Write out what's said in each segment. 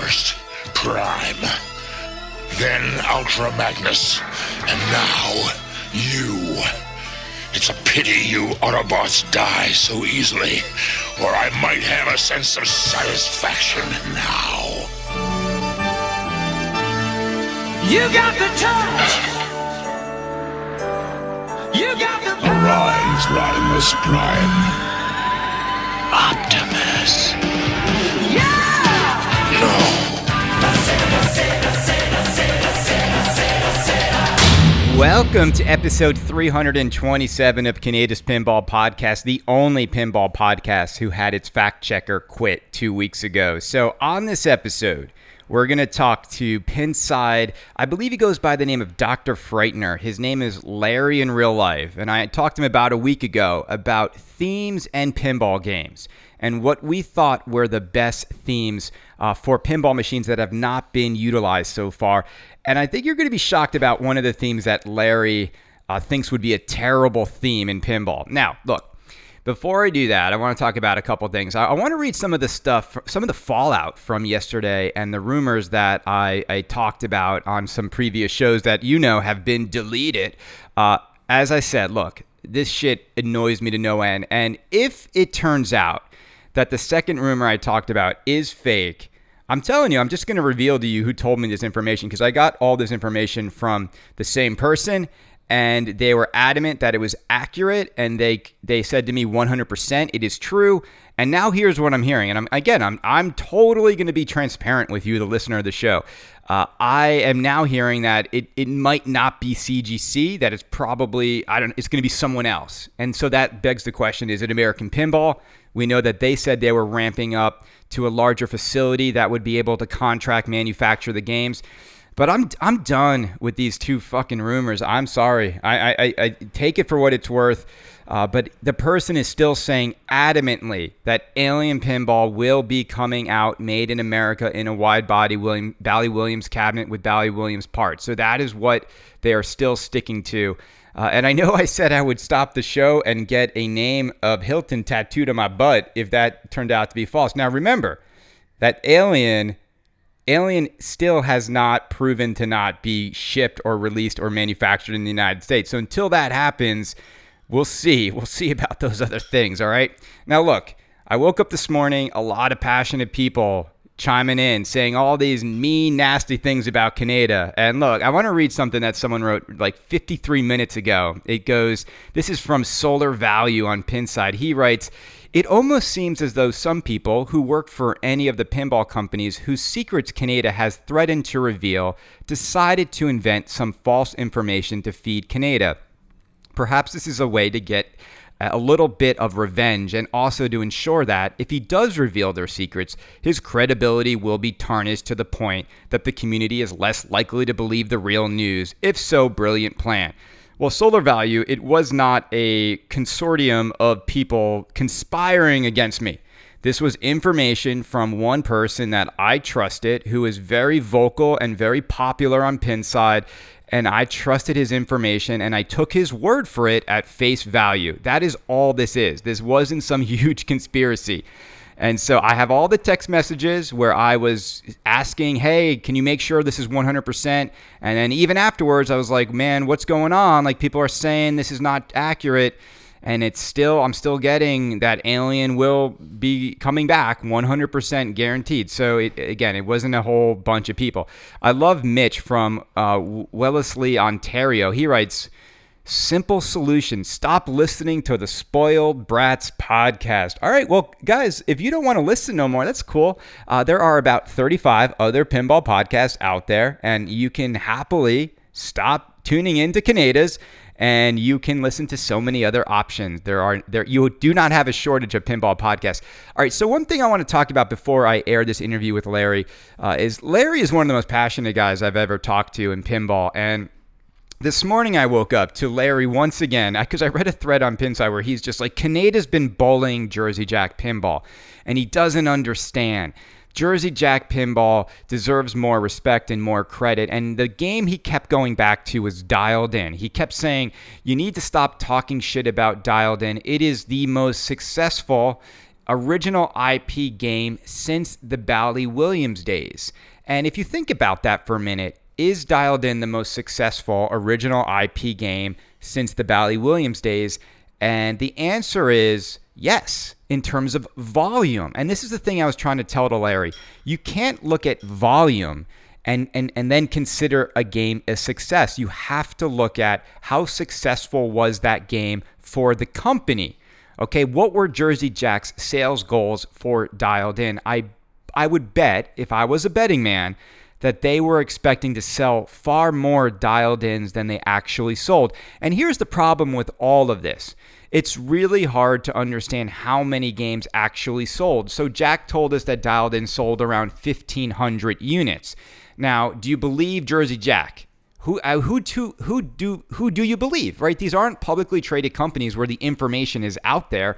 First, Prime. Then Ultra Magnus. And now, you. It's a pity you Autobots die so easily, or I might have a sense of satisfaction now. You got the touch. You got the power. Arise, Rodimus Prime. Optimus. Welcome to episode 327 of Kaneda's Pinball Podcast, the only pinball podcast who had its fact checker quit two weeks ago. So, on this episode, we're going to talk to Pinside. I believe he goes by the name of Dr. Frightener. His name is Larry in real life. And I talked to him about a week ago about themes and pinball games and what we thought were the best themes uh, for pinball machines that have not been utilized so far. And I think you're going to be shocked about one of the themes that Larry uh, thinks would be a terrible theme in pinball. Now, look. Before I do that, I want to talk about a couple things. I, I want to read some of the stuff, some of the fallout from yesterday and the rumors that I, I talked about on some previous shows that you know have been deleted. Uh, as I said, look, this shit annoys me to no end. And if it turns out that the second rumor I talked about is fake, I'm telling you, I'm just going to reveal to you who told me this information because I got all this information from the same person and they were adamant that it was accurate and they they said to me 100% it is true. And now here's what i'm hearing and i'm again i'm i'm totally going to be transparent with you the listener of the show. Uh, i am now hearing that it, it might not be cgc that it's probably i don't it's going to be someone else. And so that begs the question is it american pinball we know that they said they were ramping up to a larger facility that would be able to contract manufacture the games but I'm I'm done with these two fucking rumors. I'm sorry. I I, I take it for what it's worth. Uh, but the person is still saying adamantly that Alien Pinball will be coming out made in America in a wide body William Bally Williams cabinet with Bally Williams parts. So that is what they are still sticking to. Uh, and I know I said I would stop the show and get a name of Hilton tattooed on my butt if that turned out to be false. Now remember that Alien Alien still has not proven to not be shipped or released or manufactured in the United States. So until that happens, we'll see. We'll see about those other things, all right? Now, look, I woke up this morning, a lot of passionate people chiming in, saying all these mean, nasty things about Kaneda. And look, I want to read something that someone wrote like 53 minutes ago. It goes, This is from Solar Value on Pinside. He writes, it almost seems as though some people who work for any of the pinball companies whose secrets Kaneda has threatened to reveal decided to invent some false information to feed Kaneda. Perhaps this is a way to get a little bit of revenge and also to ensure that if he does reveal their secrets, his credibility will be tarnished to the point that the community is less likely to believe the real news. If so, brilliant plan. Well, Solar Value, it was not a consortium of people conspiring against me. This was information from one person that I trusted who is very vocal and very popular on Pinside. And I trusted his information and I took his word for it at face value. That is all this is. This wasn't some huge conspiracy. And so I have all the text messages where I was asking, hey, can you make sure this is 100%? And then even afterwards, I was like, man, what's going on? Like, people are saying this is not accurate. And it's still, I'm still getting that Alien will be coming back 100% guaranteed. So, it, again, it wasn't a whole bunch of people. I love Mitch from uh, Wellesley, Ontario. He writes, Simple solution. Stop listening to the Spoiled Brats podcast. All right, well, guys, if you don't want to listen no more, that's cool. Uh, there are about 35 other pinball podcasts out there, and you can happily stop tuning into Kaneda's and you can listen to so many other options. There are there you do not have a shortage of pinball podcasts. All right, so one thing I want to talk about before I air this interview with Larry uh, is Larry is one of the most passionate guys I've ever talked to in pinball, and this morning I woke up to Larry once again because I read a thread on Pinside where he's just like, Kaneda's been bullying Jersey Jack pinball, and he doesn't understand. Jersey Jack Pinball deserves more respect and more credit. And the game he kept going back to was Dialed In. He kept saying, You need to stop talking shit about Dialed In. It is the most successful original IP game since the Bally Williams days. And if you think about that for a minute, is Dialed In the most successful original IP game since the Bally Williams days? And the answer is yes, in terms of volume. And this is the thing I was trying to tell to Larry. You can't look at volume and, and, and then consider a game a success. You have to look at how successful was that game for the company. Okay, what were Jersey Jack's sales goals for Dialed In? I I would bet if I was a betting man that they were expecting to sell far more dialed ins than they actually sold. And here's the problem with all of this it's really hard to understand how many games actually sold. So, Jack told us that Dialed In sold around 1,500 units. Now, do you believe Jersey Jack? Who, uh, who, to, who, do, who do you believe, right? These aren't publicly traded companies where the information is out there.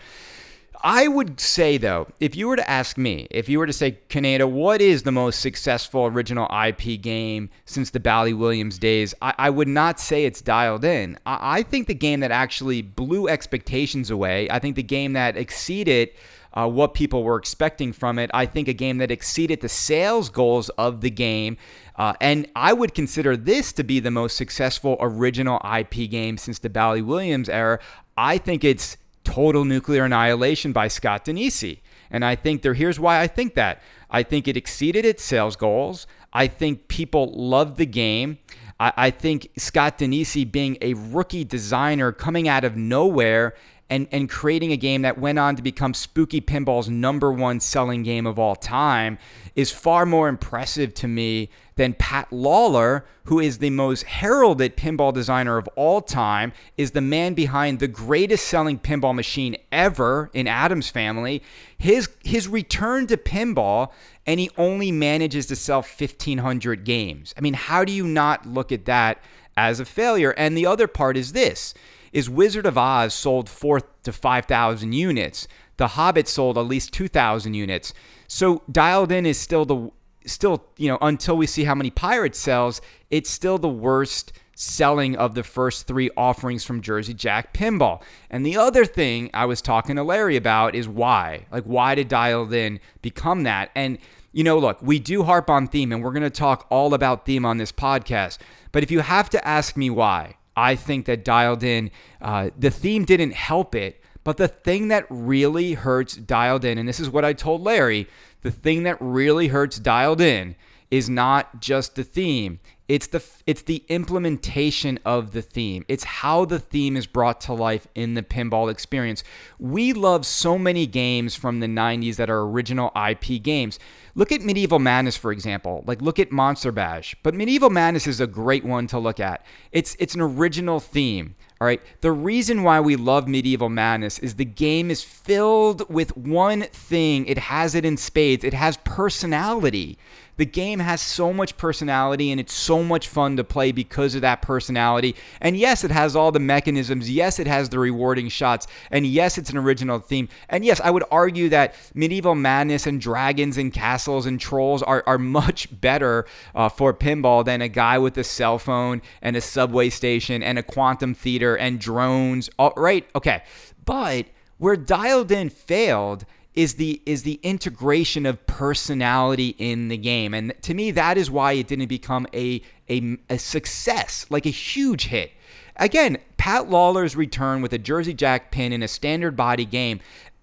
I would say though, if you were to ask me, if you were to say, Kaneda, what is the most successful original IP game since the Bally Williams days? I, I would not say it's dialed in. I, I, think the game that actually blew expectations away, I think the game that exceeded uh, what people were expecting from it, I think a game that exceeded the sales goals of the game. Uh, and I would consider this to be the most successful original IP game since the Bally Williams era. I think it's Total Nuclear Annihilation by Scott Danesi. And I think there here's why I think that. I think it exceeded its sales goals. I think people loved the game. I, I think Scott Danesi being a rookie designer coming out of nowhere and, and creating a game that went on to become Spooky Pinball's number one selling game of all time is far more impressive to me than Pat Lawler, who is the most heralded pinball designer of all time, is the man behind the greatest selling pinball machine ever in Addams Family. His his return to pinball and he only manages to sell 1500 games. I mean, how do you not look at that as a failure? And the other part is this is Wizard of Oz sold 4 to 5,000 units. The Hobbit sold at least 2,000 units. So Dialed In is still the still, you know, until we see how many Pirates sells, it's still the worst selling of the first three offerings from Jersey Jack Pinball. And the other thing I was talking to Larry about is why. Like, why did Dialed In become that? And, you know, look, we do harp on theme and we're going to talk all about theme on this podcast. But if you have to ask me why, I think that Dialed In, uh, the theme didn't help it. But the thing that really hurts Dialed In, and this is what I told Larry, the thing that really hurts dialed in is not just the theme it's the it's the implementation of the theme it's how the theme is brought to life in the pinball experience we love so many games from the 90s that are original ip games look at medieval madness for example like look at monster bash but medieval madness is a great one to look at it's it's an original theme all right. The reason why we love Medieval Madness is the game is filled with one thing. It has it in spades. It has personality. The game has so much personality and it's so much fun to play because of that personality. And yes, it has all the mechanisms. Yes, it has the rewarding shots. And yes, it's an original theme. And yes, I would argue that Medieval Madness and Dragons and Castles and Trolls are, are much better uh, for pinball than a guy with a cell phone and a subway station and a quantum theater and drones. All right, okay. But where Dialed In failed is the is the integration of personality in the game. And to me that is why it didn't become a a, a success like a huge hit. Again pat Lawler's return with a jersey jack pin in a standard body game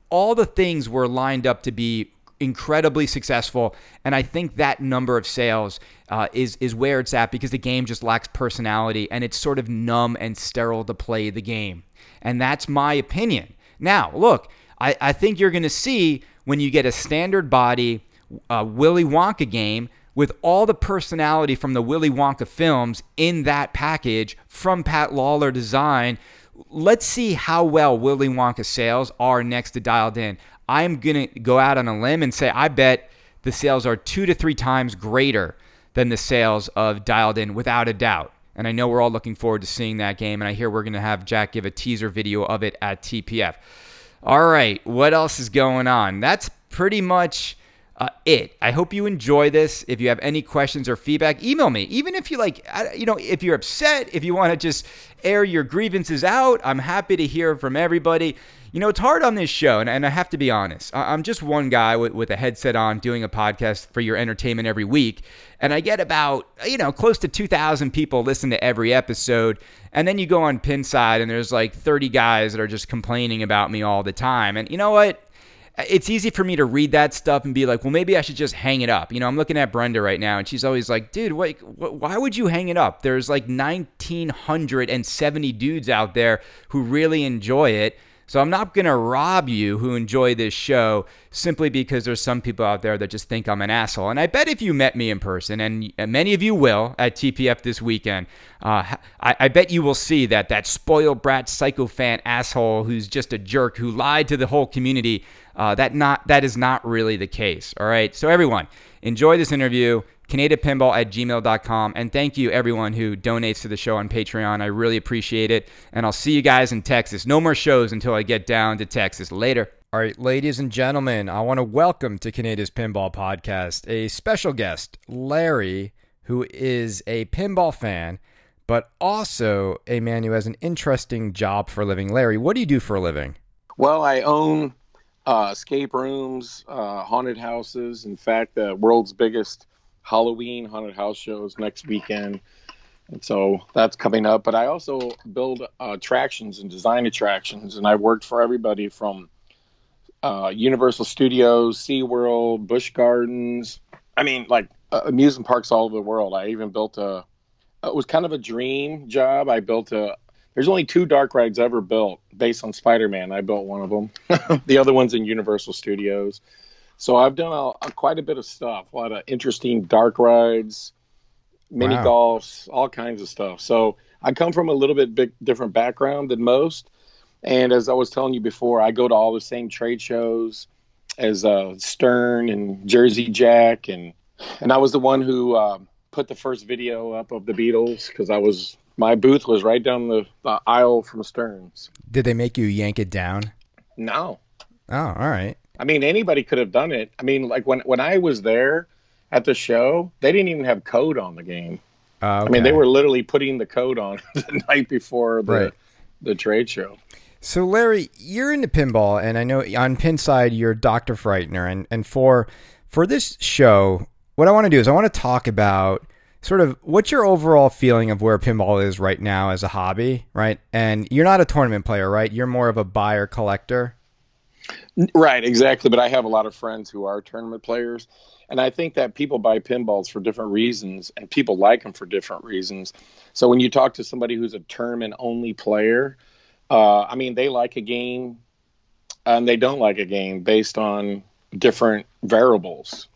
all the things were lined up to be incredibly successful. And i think that number of sales uh, is is where it's at because the game just lacks personality and it's sort of numb and sterile to play the game. And that's my opinion. Now look I, I think you're going to see when you get a standard body uh, Willy Wonka game with all the personality from the Willy Wonka films in that package from Pat Lawler design. Let's see how well Willy Wonka sales are next to Dialed In. I'm going to go out on a limb and say I bet the sales are two to three times greater than the sales of Dialed In without a doubt. And I know we're all looking forward to seeing that game. And I hear we're going to have Jack give a teaser video of it at TPF. All right, what else is going on? That's pretty much uh, it. I hope you enjoy this. If you have any questions or feedback, email me. Even if you like, you know, if you're upset, if you want to just air your grievances out, I'm happy to hear from everybody. You know, it's hard on this show, and, and I have to be honest. I'm just one guy with, with a headset on doing a podcast for your entertainment every week, and I get about, you know, close to 2,000 people listen to every episode. And then you go on Pinside, and there's like 30 guys that are just complaining about me all the time. And you know what? It's easy for me to read that stuff and be like, well, maybe I should just hang it up. You know, I'm looking at Brenda right now, and she's always like, dude, what, what, why would you hang it up? There's like 1,970 dudes out there who really enjoy it. So I'm not going to rob you who enjoy this show simply because there's some people out there that just think I'm an asshole. And I bet if you met me in person, and many of you will at TPF this weekend, uh, I, I, bet you will see that that spoiled brat psychophant asshole who's just a jerk who lied to the whole community. Uh, that not that is not really the case. All right. So everyone, enjoy this interview. Pinball at gmail.com. And thank you, everyone who donates to the show on Patreon. I really appreciate it. And I'll see you guys in Texas. No more shows until I get down to Texas. Later. All right, ladies and gentlemen, I want to welcome to Kaneda's Pinball Podcast a special guest, Larry, who is a pinball fan, but also a man who has an interesting job for a living. Larry, what do you do for a living? Well, I own uh, escape rooms, uh, haunted houses. In fact, the world's biggest Halloween haunted house shows next weekend. And so that's coming up. But I also build uh, attractions and design attractions. And I worked for everybody from uh, Universal Studios, SeaWorld, Busch Gardens. I mean, like uh, amusement parks all over the world. I even built a, it was kind of a dream job. I built a, there's only two dark rides ever built based on Spider Man. I built one of them. the other one's in Universal Studios. So I've done a, a, quite a bit of stuff, a lot of interesting dark rides, mini wow. golfs, all kinds of stuff. So I come from a little bit big, different background than most. And as I was telling you before, I go to all the same trade shows as uh, Stern and Jersey Jack, and and I was the one who uh, put the first video up of the Beatles because I was my booth was right down the, the aisle from Stern's. Did they make you yank it down? No. Oh, all right. I mean, anybody could have done it. I mean, like when when I was there at the show, they didn't even have code on the game. Uh, okay. I mean, they were literally putting the code on the night before the right. the trade show. So, Larry, you're into pinball, and I know on Pinside you're Doctor Frightener, and and for for this show, what I want to do is I want to talk about sort of what's your overall feeling of where pinball is right now as a hobby, right? And you're not a tournament player, right? You're more of a buyer collector. Right, exactly. But I have a lot of friends who are tournament players. And I think that people buy pinballs for different reasons and people like them for different reasons. So when you talk to somebody who's a tournament only player, uh, I mean, they like a game and they don't like a game based on different variables.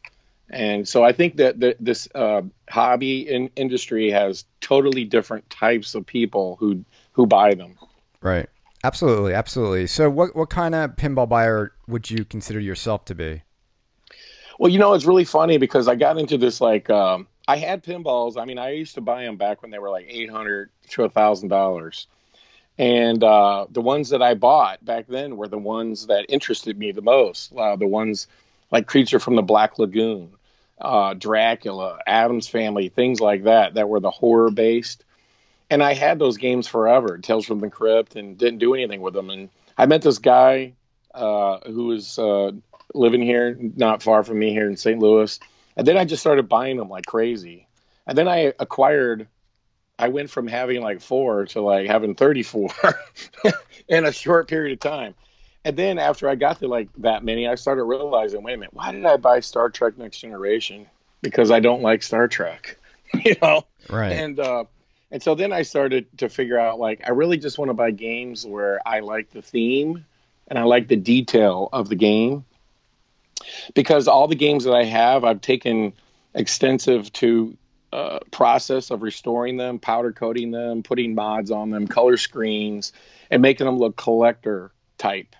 And so I think that the, this uh, hobby in, industry has totally different types of people who who buy them. Right. Absolutely, absolutely. So, what what kind of pinball buyer would you consider yourself to be? Well, you know, it's really funny because I got into this like um, I had pinballs. I mean, I used to buy them back when they were like eight hundred to a thousand dollars, and uh, the ones that I bought back then were the ones that interested me the most. Uh, the ones like Creature from the Black Lagoon, uh, Dracula, Addams Family, things like that that were the horror based and I had those games forever, Tales from the Crypt, and didn't do anything with them. And I met this guy uh, who was uh, living here, not far from me here in St. Louis, and then I just started buying them like crazy. And then I acquired. I went from having like four to like having 34 in a short period of time. And then after I got to like that many, I started realizing, wait a minute, why did I buy Star Trek Next Generation? Because I don't like Star Trek, you know? Right. And uh, and so then I started to figure out like I really just want to buy games where I like the theme and I like the detail of the game. Because all the games that I have, I've taken extensive to uh, process of restoring them, powder coating them, putting mods on them, color screens, and making them look collector type.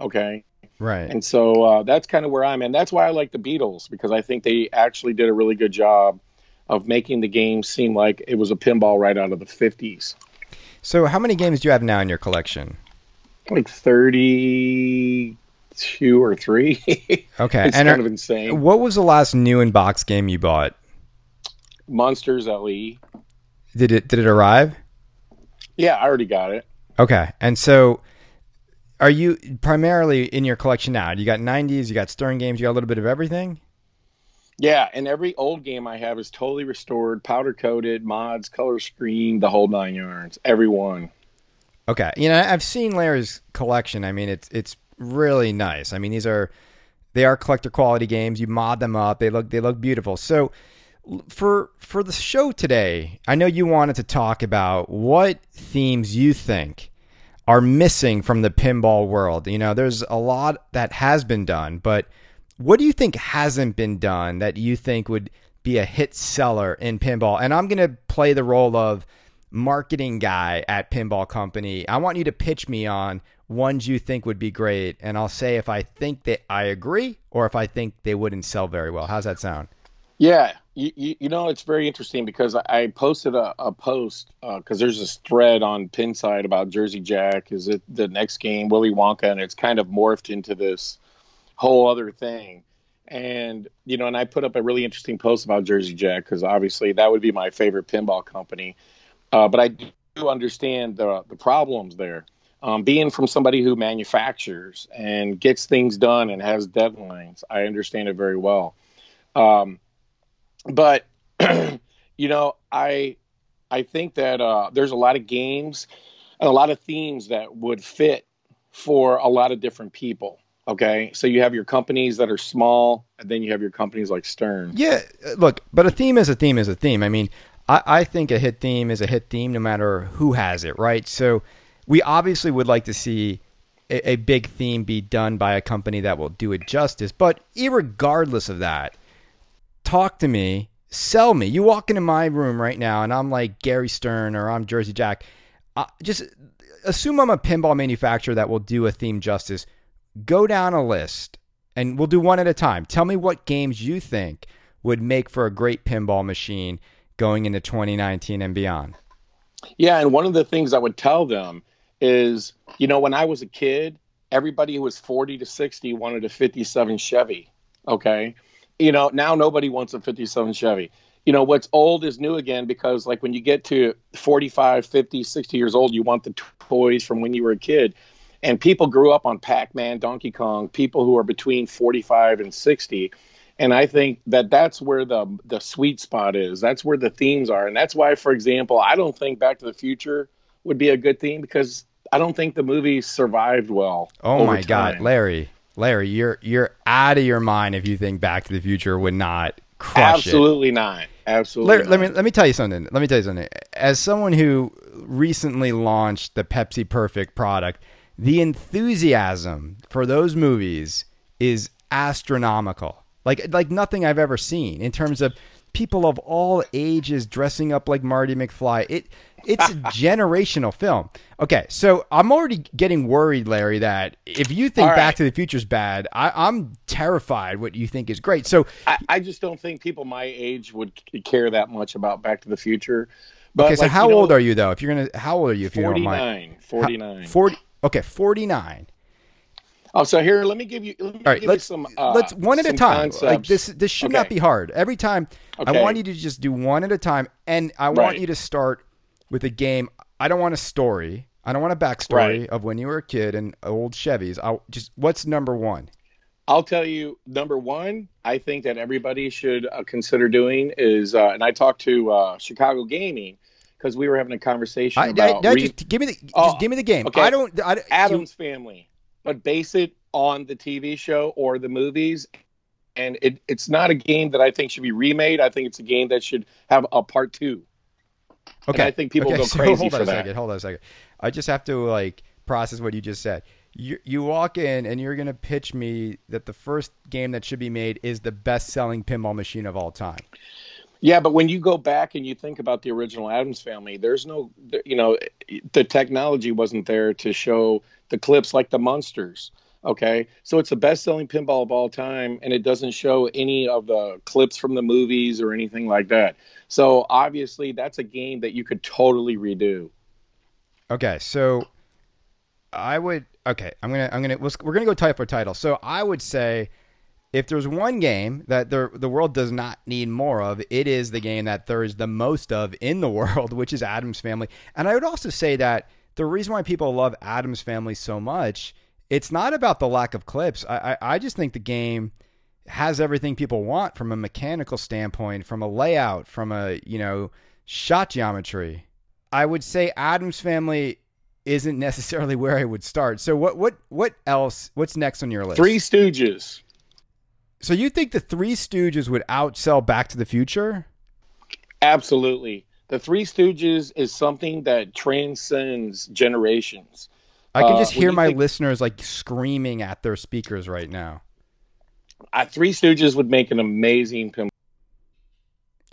Okay. Right. And so uh, that's kind of where I'm, and that's why I like the Beatles because I think they actually did a really good job of making the game seem like it was a pinball right out of the 50s. So, how many games do you have now in your collection? Like 36 two or three. Okay, it's and kind are- of insane. What was the last new in box game you bought? Monsters LE. Did it did it arrive? Yeah, I already got it. Okay, and so are you primarily in your collection now? You got 90s, you got Stern games, you got a little bit of everything. Yeah, and every old game I have is totally restored, powder coated, mods, color screen, the whole nine yards. Every one. Okay, you know I've seen Larry's collection. I mean, it's it's really nice. I mean, these are they are collector quality games. You mod them up. They look they look beautiful. So for for the show today, I know you wanted to talk about what themes you think are missing from the pinball world. You know, there's a lot that has been done, but what do you think hasn't been done that you think would be a hit seller in pinball? And I'm going to play the role of marketing guy at Pinball Company. I want you to pitch me on ones you think would be great, and I'll say if I think that I agree or if I think they wouldn't sell very well. How's that sound? Yeah, you, you, you know it's very interesting because I posted a, a post uh, because there's this thread on Pinside about Jersey Jack. Is it the next game Willy Wonka? And it's kind of morphed into this whole other thing. And you know, and I put up a really interesting post about Jersey Jack because obviously that would be my favorite pinball company. Uh, but I do understand the the problems there. Um, being from somebody who manufactures and gets things done and has deadlines, I understand it very well. Um, but you know, I I think that uh, there's a lot of games and a lot of themes that would fit for a lot of different people. Okay, so you have your companies that are small, and then you have your companies like Stern. Yeah, uh, look, but a theme is a theme is a theme. I mean, I, I think a hit theme is a hit theme no matter who has it, right? So we obviously would like to see a, a big theme be done by a company that will do it justice. But irregardless of that, talk to me, sell me. You walk into my room right now, and I'm like Gary Stern or I'm Jersey Jack. Just assume I'm a pinball manufacturer that will do a theme justice. Go down a list, and we'll do one at a time. Tell me what games you think would make for a great pinball machine going into 2019 and beyond. Yeah, and one of the things I would tell them is, you know, when I was a kid, everybody who was 40 to 60 wanted a 57 Chevy. Okay. You know, now nobody wants a 57 Chevy. You know, what's old is new again because, like, when you get to 45, 50, 60 years old, you want the toys from when you were a kid. And people grew up on Pac Man, Donkey Kong, people who are between 45 and 60. And I think that that's where the the sweet spot is. That's where the themes are, and that's why, for example, I don't think Back to the Future would be a good theme because I don't think the movie survived well. Oh my God. Larry, Larry, you're you're out of your mind if you think Back to the Future would not crush it. Absolutely not. Absolutely. Let, let me let me tell you something. Let me tell you something. As someone who recently launched the Pepsi Perfect product, the enthusiasm for those movies is astronomical. Like like nothing I've ever seen in terms of people of all ages dressing up like Marty McFly. It it's a generational film. Okay, so I'm already getting worried, Larry, that if you think right. Back to the Future's bad, I, I'm terrified what you think is great. So I, I just don't think people my age would care that much about Back to the Future. But Okay, so like, how you know, old are you though? If you're gonna, how old are you? If you don't mind, 49. 49. forty. Okay, forty nine. Oh, so here, let me give you. Let me All right, give let's you some. Uh, let's one at a time. Like this, this should not be hard. Every time, I want you to just do one at a time, and I want Right. you to start with a game. I don't want a story. I don't want a backstory Right. of when you were a kid and old Chevys. I just what's number one? I'll tell you, number one, I think that everybody should uh, consider doing is, uh, and I talked to uh, Chicago Gaming because we were having a conversation I, about I re- just give me the just Oh, give me the game. okay. I don't. I, you- Addams Family, but base it on the TV show or the movies. And it, it's not a game that I think should be remade. I think it's a game that should have a part two. Okay. I think people okay, go so crazy hold on for a that. second. Hold on a second. I just have to like process what you just said. You you walk in and you're gonna pitch me that the first game that should be made is the best selling pinball machine of all time. Yeah, but when you go back and you think about the original Addams family, there's no, you know, the technology wasn't there to show the clips like the monsters. Okay, so it's the best-selling pinball of all time, and it doesn't show any of the clips from the movies or anything like that. So obviously, that's a game that you could totally redo. Okay, so I would okay, I'm gonna I'm gonna we're gonna go title for title. So I would say if there's one game that the the world does not need more of, it is the game that there is the most of in the world, which is Addams Family. And I would also say that the reason why people love Addams Family so much, it's not about the lack of clips. I I, I just think the game has everything people want from a mechanical standpoint, from a layout, from a you know shot geometry. I would say Addams Family isn't necessarily where I would start. So what what what else? What's next on your list? Three Stooges. So you think the Three Stooges would outsell Back to the Future? Absolutely. The Three Stooges is something that transcends generations. I can just Uh, hear my think- listeners like screaming at their speakers right now. Uh, Three Stooges would make an amazing pinball.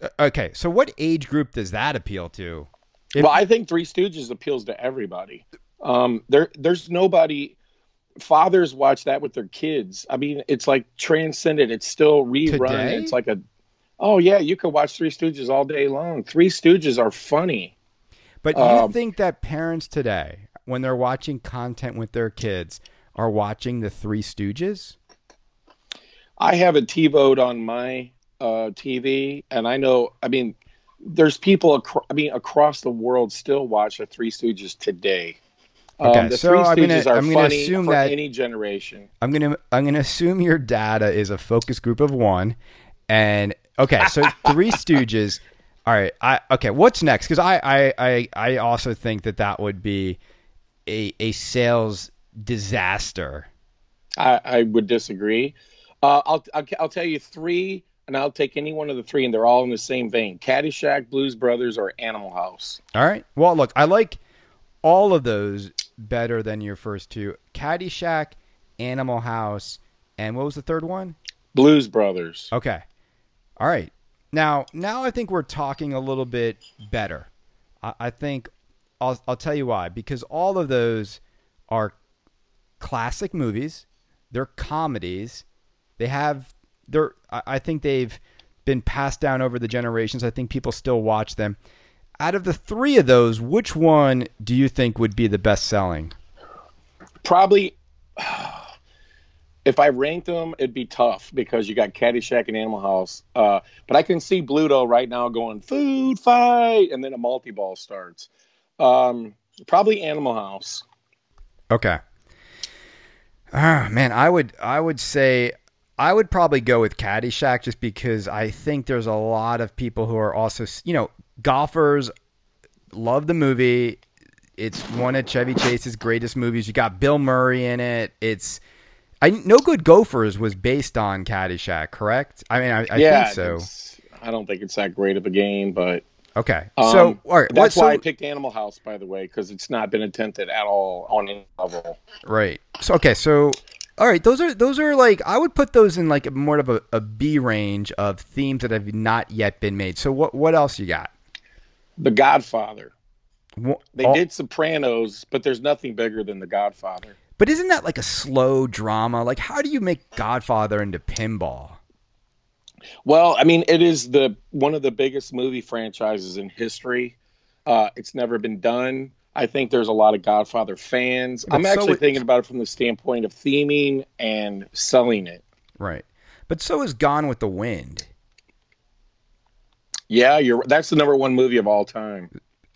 Uh, Okay, so what age group does that appeal to? If- well, I think Three Stooges appeals to everybody. Um, there, there's nobody. Fathers watch that with their kids. I mean, it's like transcended. It's still rerun. Today? It's like a. Oh yeah, you could watch Three Stooges all day long. Three Stooges are funny. But you Um, think that parents today, when they're watching content with their kids, are watching the Three Stooges? I have a TiVo on my uh, TV, and I know. I mean, there's people. Acro- I mean, across the world still watch the Three Stooges today. Okay, um, the so Three I'm gonna- are I'm gonna funny assume that- any generation. I'm gonna I'm gonna assume your data is a focus group of one, and okay, so Three Stooges. All right, I okay. What's next? Because I, I I I also think that that would be a a sales disaster. I, I would disagree. Uh, I'll, I'll I'll tell you three, and I'll take any one of the three, and they're all in the same vein: Caddyshack, Blues Brothers, or Animal House. All right. Well, look, I like all of those better than your first two: Caddyshack, Animal House, and what was the third one? Blues Brothers. Okay. All right. Now, now I think we're talking a little bit better. I, I think I'll I'll tell you why. Because all of those are classic movies. They're comedies. They have they're I I think they've been passed down over the generations. I think people still watch them. Out of the three of those, which one do you think would be the best selling? Probably, if I ranked them, it'd be tough because you got Caddyshack and Animal House. Uh, but I can see Bluto right now going food fight, and then a multi ball starts. Um, probably Animal House. Okay. Ah, man, I would I would say I would probably go with Caddyshack just because I think there's a lot of people who are also, you know, golfers love the movie. It's one of Chevy Chase's greatest movies. You got Bill Murray in it. It's I No Good Gophers was based on Caddyshack, correct? I mean, I, I yeah, think so. I don't think it's that great of a game, but Okay. Um, so, all right. That's what, so, why I picked Animal House, by the way, because it's not been attempted at all on any level. Right. So okay, so all right, those are those are like I would put those in like more of a, a B range of themes that have not yet been made. So what what else you got? The Godfather. They all- did Sopranos, but there's nothing bigger than The Godfather. But isn't that like a slow drama? Like how do you make Godfather into pinball? Well, I mean, it is the one of the biggest movie franchises in history. Uh, it's never been done. I think there's a lot of Godfather fans. But I'm so actually it- thinking about it from the standpoint of theming and selling it. Right. But so is Gone with the Wind. Yeah, you're. That's the number one movie of all time.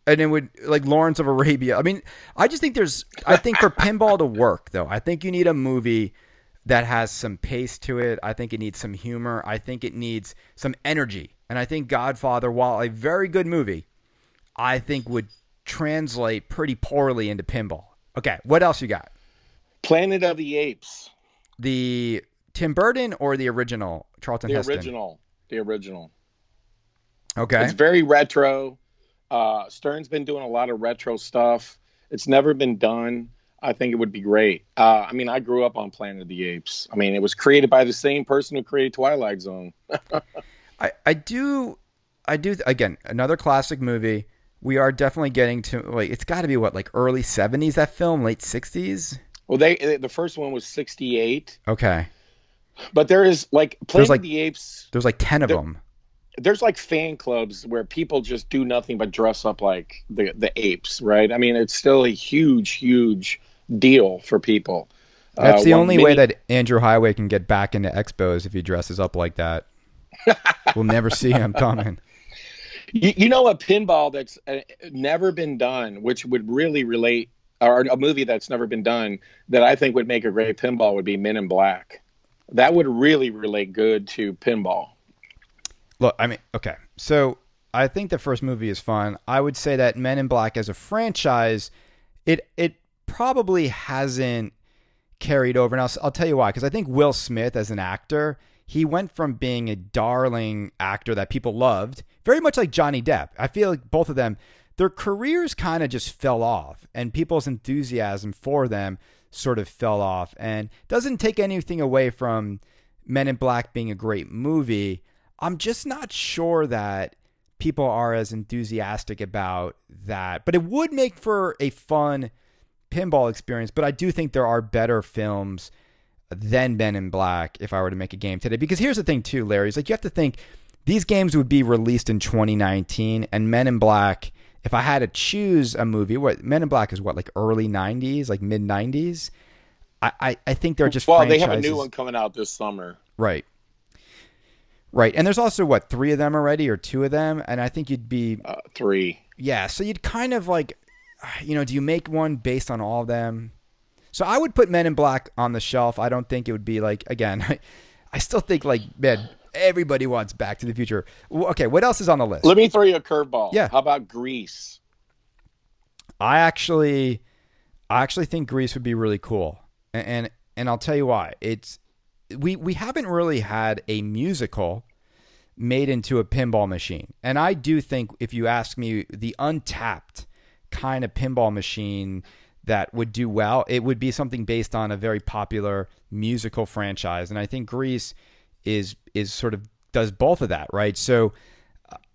And it would like Lawrence of Arabia. I mean, I just think there's I think for pinball to work though, I think you need a movie that has some pace to it. I think it needs some humor. I think it needs some energy. And I think Godfather, while a very good movie, I think would translate pretty poorly into pinball. Okay, what else you got? Planet of the Apes, The Tim Burton or the original Charlton the Heston? original, the original. Okay. It's very retro. Uh, Stern's been doing a lot of retro stuff. It's never been done. I think it would be great. Uh, I mean, I grew up on Planet of the Apes. I mean, it was created by the same person who created Twilight Zone. I, I do I do again another classic movie. We are definitely getting to like it's got to be what like early seventies that film, late sixties. Well, they the first one was '68, Okay, but there is like Planet like- of the Apes. there's like ten of There- them. There's like fan clubs where people just do nothing but dress up like the the apes, right? I mean, it's still a huge, huge deal for people. That's Uh, the only way that Andrew Highway can get back into Expos if he dresses up like that. we'll never see him coming. You, you know a pinball that's uh, never been done, which would really relate, or a movie that's never been done that I think would make a great pinball would be Men in Black. That would really relate good to pinball. Look, I mean, okay. So I think the first movie is fun. I would say that Men in Black as a franchise, it it probably hasn't carried over. And I'll, I'll tell you why. Because I think Will Smith as an actor, he went from being a darling actor that people loved, very much like Johnny Depp. I feel like both of them, their careers kind of just fell off, and people's enthusiasm for them sort of fell off. And doesn't take anything away from Men in Black being a great movie. I'm just not sure that people are as enthusiastic about that. But it would make for a fun pinball experience. But I do think there are better films than Men in Black if I were to make a game today. Because here's the thing, too, Larry. Is like you have to think these games would be released in 2019, and Men in Black. If I had to choose a movie, what Men in Black is what like early 90s, like mid 90s. I, I, I think they're just Well, they have a new one coming out this summer. Right. Right. And there's also what, three of them already or two of them? And I think you'd be Uh, three. yeah, so you'd kind of like you know, do you make one based on all of them? So I would put Men in Black on the shelf. I don't think it would be like again, I, I still think like man, everybody wants Back to the Future. Okay, what else is on the list? Let me throw you a curveball. Yeah. How about Grease? I actually, I actually think Grease would be really cool, and and, and I'll tell you why. It's we we haven't really had a musical made into a pinball machine, and I do think if you ask me, the untapped kind of pinball machine that would do well, it would be something based on a very popular musical franchise, and I think Grease is is sort of does both of that, right? So.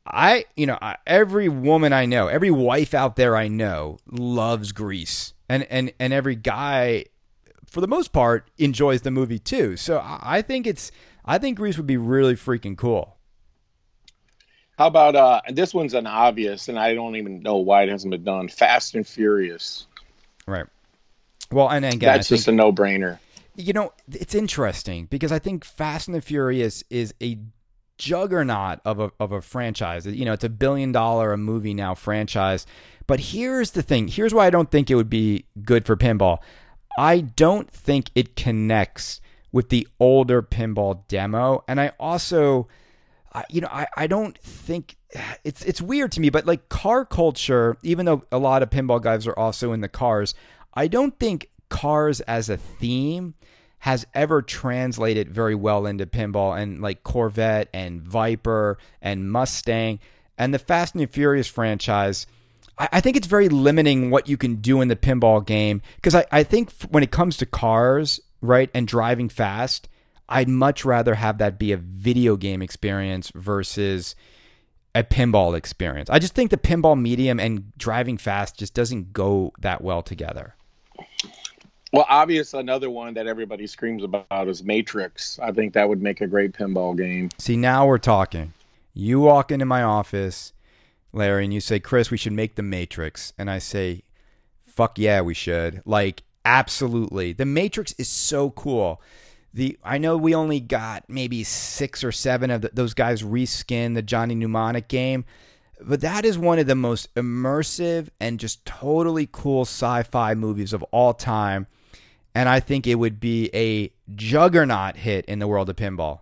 I, you know, every woman I know, every wife out there I know loves Grease, and and and every guy, for the most part, enjoys the movie too. So I, think it's, I think Grease would be really freaking cool. How about uh this one's an obvious and I don't even know why it hasn't been done. Fast and Furious. Right. Well, and again, I That's think, just a no brainer. you know, it's interesting because I think Fast and the Furious is a juggernaut of a of a franchise. You know, it's a billion dollar a movie now franchise. But here's the thing. Here's why I don't think it would be good for pinball. I don't think it connects with the older pinball demo, and I also, you know, I, I don't think it's it's weird to me. But like car culture, even though a lot of pinball guys are also in the cars, I don't think cars as a theme has ever translated very well into pinball and like Corvette and Viper and Mustang and the Fast and the Furious franchise. I, think it's very limiting what you can do in the pinball game because I, I think when it comes to cars, right, and driving fast, I'd much rather have that be a video game experience versus a pinball experience. I just think the pinball medium and driving fast just doesn't go that well together. Well, obvious another one that everybody screams about is Matrix. I think that would make a great pinball game. See, now we're talking. You walk into my office, Larry, and you say, Chris, we should make the Matrix. And I say, fuck yeah, we should. Like, absolutely. The Matrix is so cool. The I know we only got maybe six or seven of the, those guys reskin the Johnny Mnemonic game, but that is one of the most immersive and just totally cool sci-fi movies of all time. And I think it would be a juggernaut hit in the world of pinball.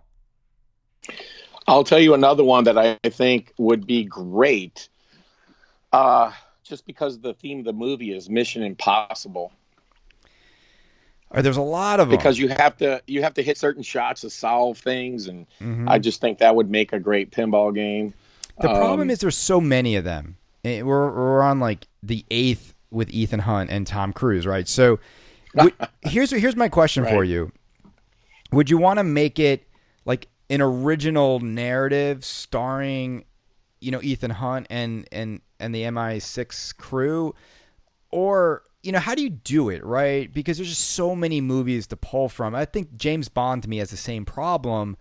I'll tell you another one that I think would be great. Uh, just because the theme of the movie is Mission Impossible. Or there's a lot of them. Because you have to you have to hit certain shots to solve things, and Mhm. I just think that would make a great pinball game. The problem Um, is there's so many of them. Eh, We're we're on like the eighth with Ethan Hunt and Tom Cruise, right? So here's here's my question for you: Would you want to make it an original narrative starring, you know, Ethan Hunt and and and the MI6 crew, or you know, how do you do it, right? Because there's just so many movies to pull from. I think James Bond to me has the same problem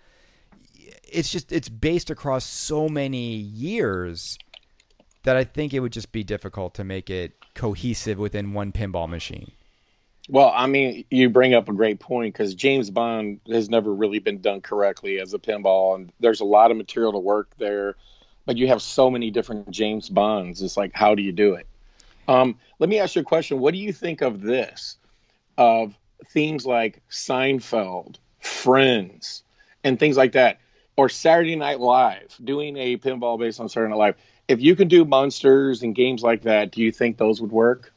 it's just it's based across so many years that I think it would just be difficult to make it cohesive within one pinball machine. Well, I mean, you bring up a great point because James Bond has never really been done correctly as a pinball, and there's a lot of material to work there. But you have so many different James Bonds. It's like, how do you do it? Um, let me ask you a question. What do you think of this? Of themes like Seinfeld, Friends, and things like that, or Saturday Night Live, doing a pinball based on Saturday Night Live. If you can do monsters and games like that, do you think those would work?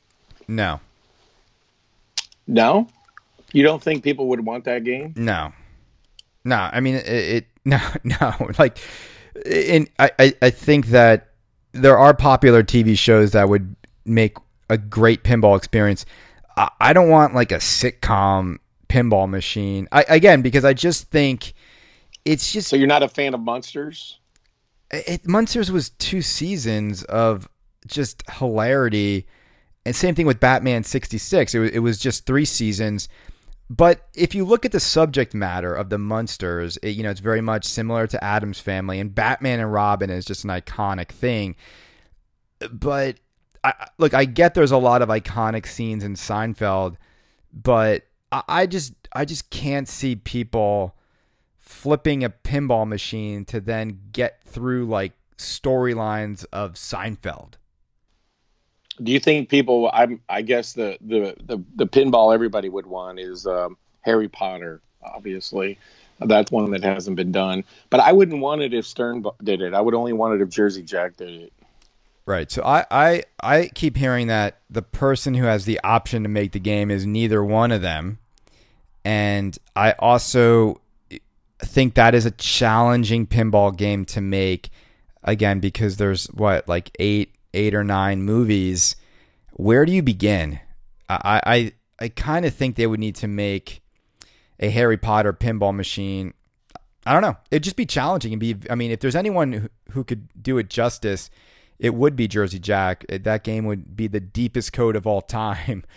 No, No, you don't think people would want that game? no, no. I mean, it, it no, no. Like, and I, I, I think that there are popular TV shows that would make a great pinball experience. I, I don't want like a sitcom pinball machine. I, again, because I just think it's just So you're not a fan of Munsters? it, Munsters was two seasons of just hilarity, and same thing with Batman '66. It was, it was just three seasons. But if you look at the subject matter of the Munsters, it, you know it's very much similar to Addams Family, and Batman and Robin is just an iconic thing. But I, look, I get there's a lot of iconic scenes in Seinfeld, but I, I just I just can't see people flipping a pinball machine to then get through like storylines of Seinfeld. Do you think people? I'm. I guess the the the, the pinball everybody would want is um, Harry Potter. Obviously, that's one that hasn't been done. But I wouldn't want it if Stern did it. I would only want it if Jersey Jack did it. Right. So I, I I keep hearing that the person who has the option to make the game is neither one of them. And I also think that is a challenging pinball game to make again because there's what like eight eight or nine movies. Where do you begin? I I, I kind of think they would need to make a Harry Potter pinball machine. I don't know. It'd just be challenging and be. I mean, if there's anyone who, who could do it justice, it would be Jersey Jack. That game would be the deepest code of all time.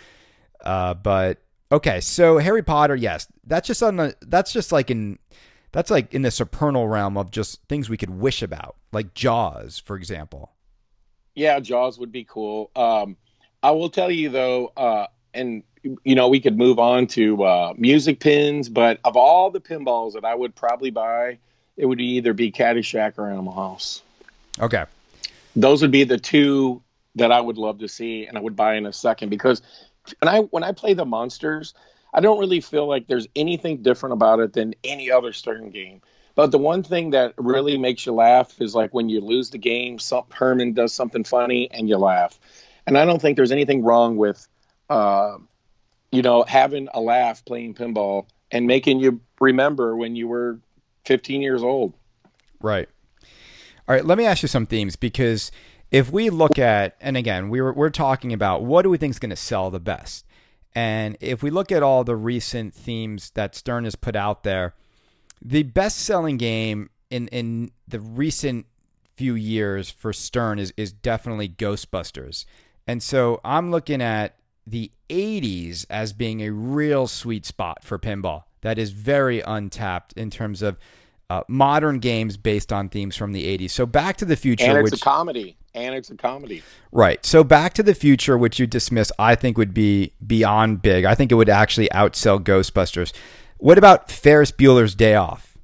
Uh, but okay, so Harry Potter, yes, that's just on the. That's just like in. That's like in the supernal realm of just things we could wish about, like Jaws, for example. Yeah, Jaws would be cool. Um, I will tell you though, uh, and you know, we could move on to uh, music pins, but of all the pinballs that I would probably buy, it would either be Caddyshack or Animal House. Okay. Those would be the two that I would love to see, and I would buy in a second because when I when I play the Munsters, I don't really feel like there's anything different about it than any other Stern game. But the one thing that really makes you laugh is like when you lose the game, some Herman does something funny and you laugh. And I don't think there's anything wrong with, uh, you know, having a laugh playing pinball and making you remember when you were 15 years old. Right. All right, let me ask you some themes because if we look at and again, we were we're talking about what do we think is going to sell the best. And if we look at all the recent themes that Stern has put out there, the best-selling game in in the recent few years for Stern is is definitely Ghostbusters. And so I'm looking at the 80s as being a real sweet spot for pinball that is very untapped in terms of uh, modern games based on themes from the 80s. So Back to the Future, And it's which a comedy. And it's a comedy. right. So Back to the Future, which you dismiss, I think would be beyond big. I think it would actually outsell Ghostbusters. What about Ferris Bueller's Day Off?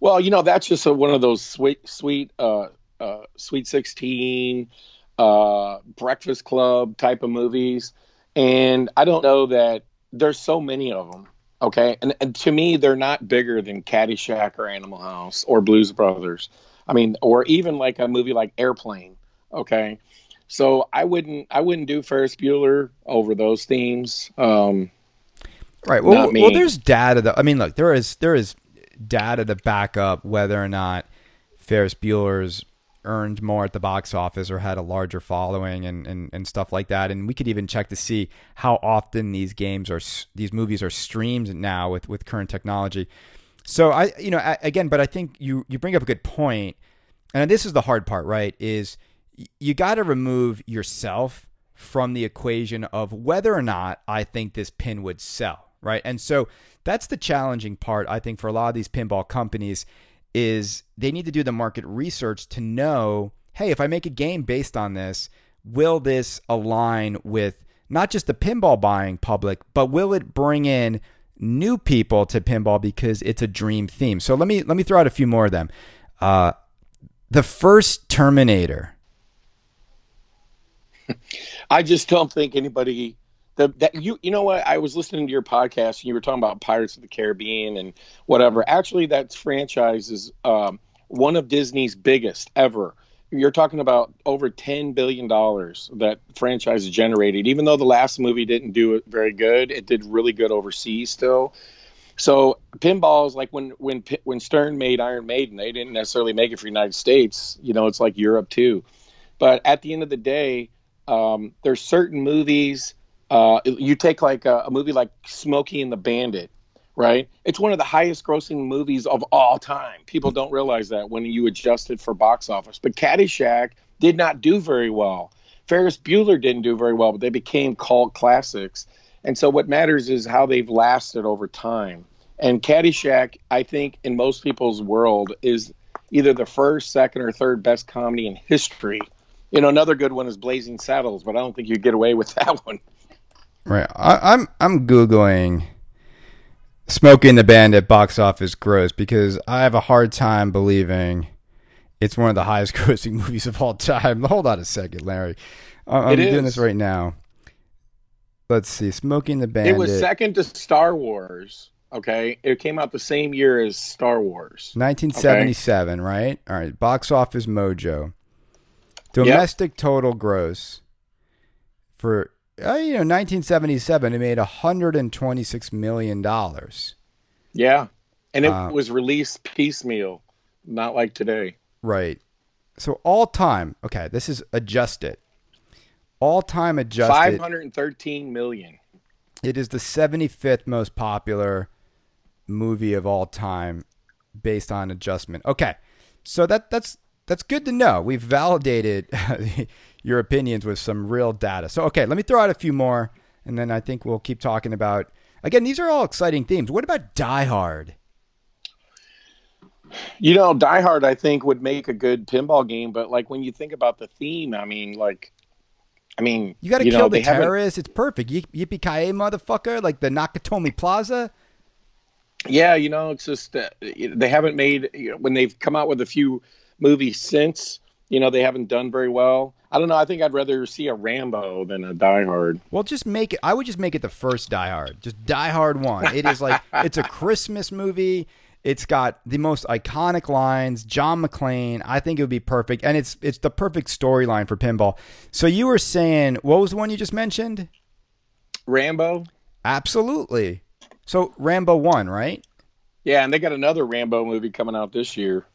Well, you know, that's just a, one of those sweet, sweet, uh, uh, Sweet 16, uh, Breakfast Club type of movies. And I don't know that there's so many of them. Okay. And, and to me, they're not bigger than Caddyshack or Animal House or Blues Brothers. I mean, or even like a movie like Airplane. Okay. So I wouldn't, I wouldn't do Ferris Bueller over those themes. Um, Right. Well, well, there's data. That, I mean, look, there is there is data to back up whether or not Ferris Bueller's earned more at the box office or had a larger following and, and, and stuff like that. And we could even check to see how often these games are these movies are streamed now with with current technology. So I, you know, I, again, but I think you you bring up a good point, and this is the hard part, right? Is you got to remove yourself from the equation of whether or not I think this pin would sell, right? And so that's the challenging part, I think, for a lot of these pinball companies is they need to do the market research to know, hey, if I make a game based on this, will this align with not just the pinball buying public, but will it bring in new people to pinball because it's a dream theme? So let me let me throw out a few more of them. Uh, the first Terminator. I just don't think anybody the, that you you know what I was listening to your podcast and you were talking about Pirates of the Caribbean and whatever. Actually, that franchise is um, one of Disney's biggest ever. You're talking about over ten billion dollars that franchise generated. Even though the last movie didn't do it very good, it did really good overseas still. So pinballs like when when when Stern made Iron Maiden, they didn't necessarily make it for the United States. You know, it's like Europe too. But at the end of the day, um, there's certain movies. Uh, you take like a, a movie like Smokey and the Bandit, right? It's one of the highest grossing movies of all time. People don't realize that when you adjust it for box office. But Caddyshack did not do very well. Ferris Bueller didn't do very well, but they became cult classics. And so what matters is how they've lasted over time. And Caddyshack, I think, in most people's world, is either the first, second, or third best comedy in history. You know, another good one is Blazing Saddles, but I don't think you'd get away with that one. Right. I, I'm I'm googling Smokey and the Bandit box office gross because I have a hard time believing it's one of the highest grossing movies of all time. Hold on a second, Larry. I'm doing this right now. Let's see. Smokey and the Bandit. It was second to Star Wars. Okay. It came out the same year as Star Wars. 1977, okay? right? All right. Box office mojo. Domestic yep. total gross for uh, you know 1977 it made 126 million dollars. Yeah. And it uh, was released piecemeal, not like today. Right. So all time, okay, this is adjusted. All time adjusted 513 million. It is the 75th most popular movie of all time based on adjustment. Okay. So that that's that's good to know. We've validated your opinions with some real data. So, okay, let me throw out a few more, and then I think we'll keep talking about. Again, these are all exciting themes. What about Die Hard? You know, Die Hard, I think, would make a good pinball game, but like when you think about the theme, I mean, like, I mean, you got to kill know, the terrorists. It's perfect. Yippee ki motherfucker! Like the Nakatomi Plaza. Yeah, you know, it's just uh, they haven't made you know, when they've come out with a few movies since. You know, they haven't done very well. I don't know. I think I'd rather see a Rambo than a Die Hard. Well, just make it. I would just make it the first Die Hard. Just Die Hard one. It is like it's a Christmas movie. It's got the most iconic lines. John McClane. I think it would be perfect, and it's it's the perfect storyline for pinball. So you were saying, what was the one you just mentioned? Rambo. Absolutely. So Rambo one, right? Yeah, and they got another Rambo movie coming out this year.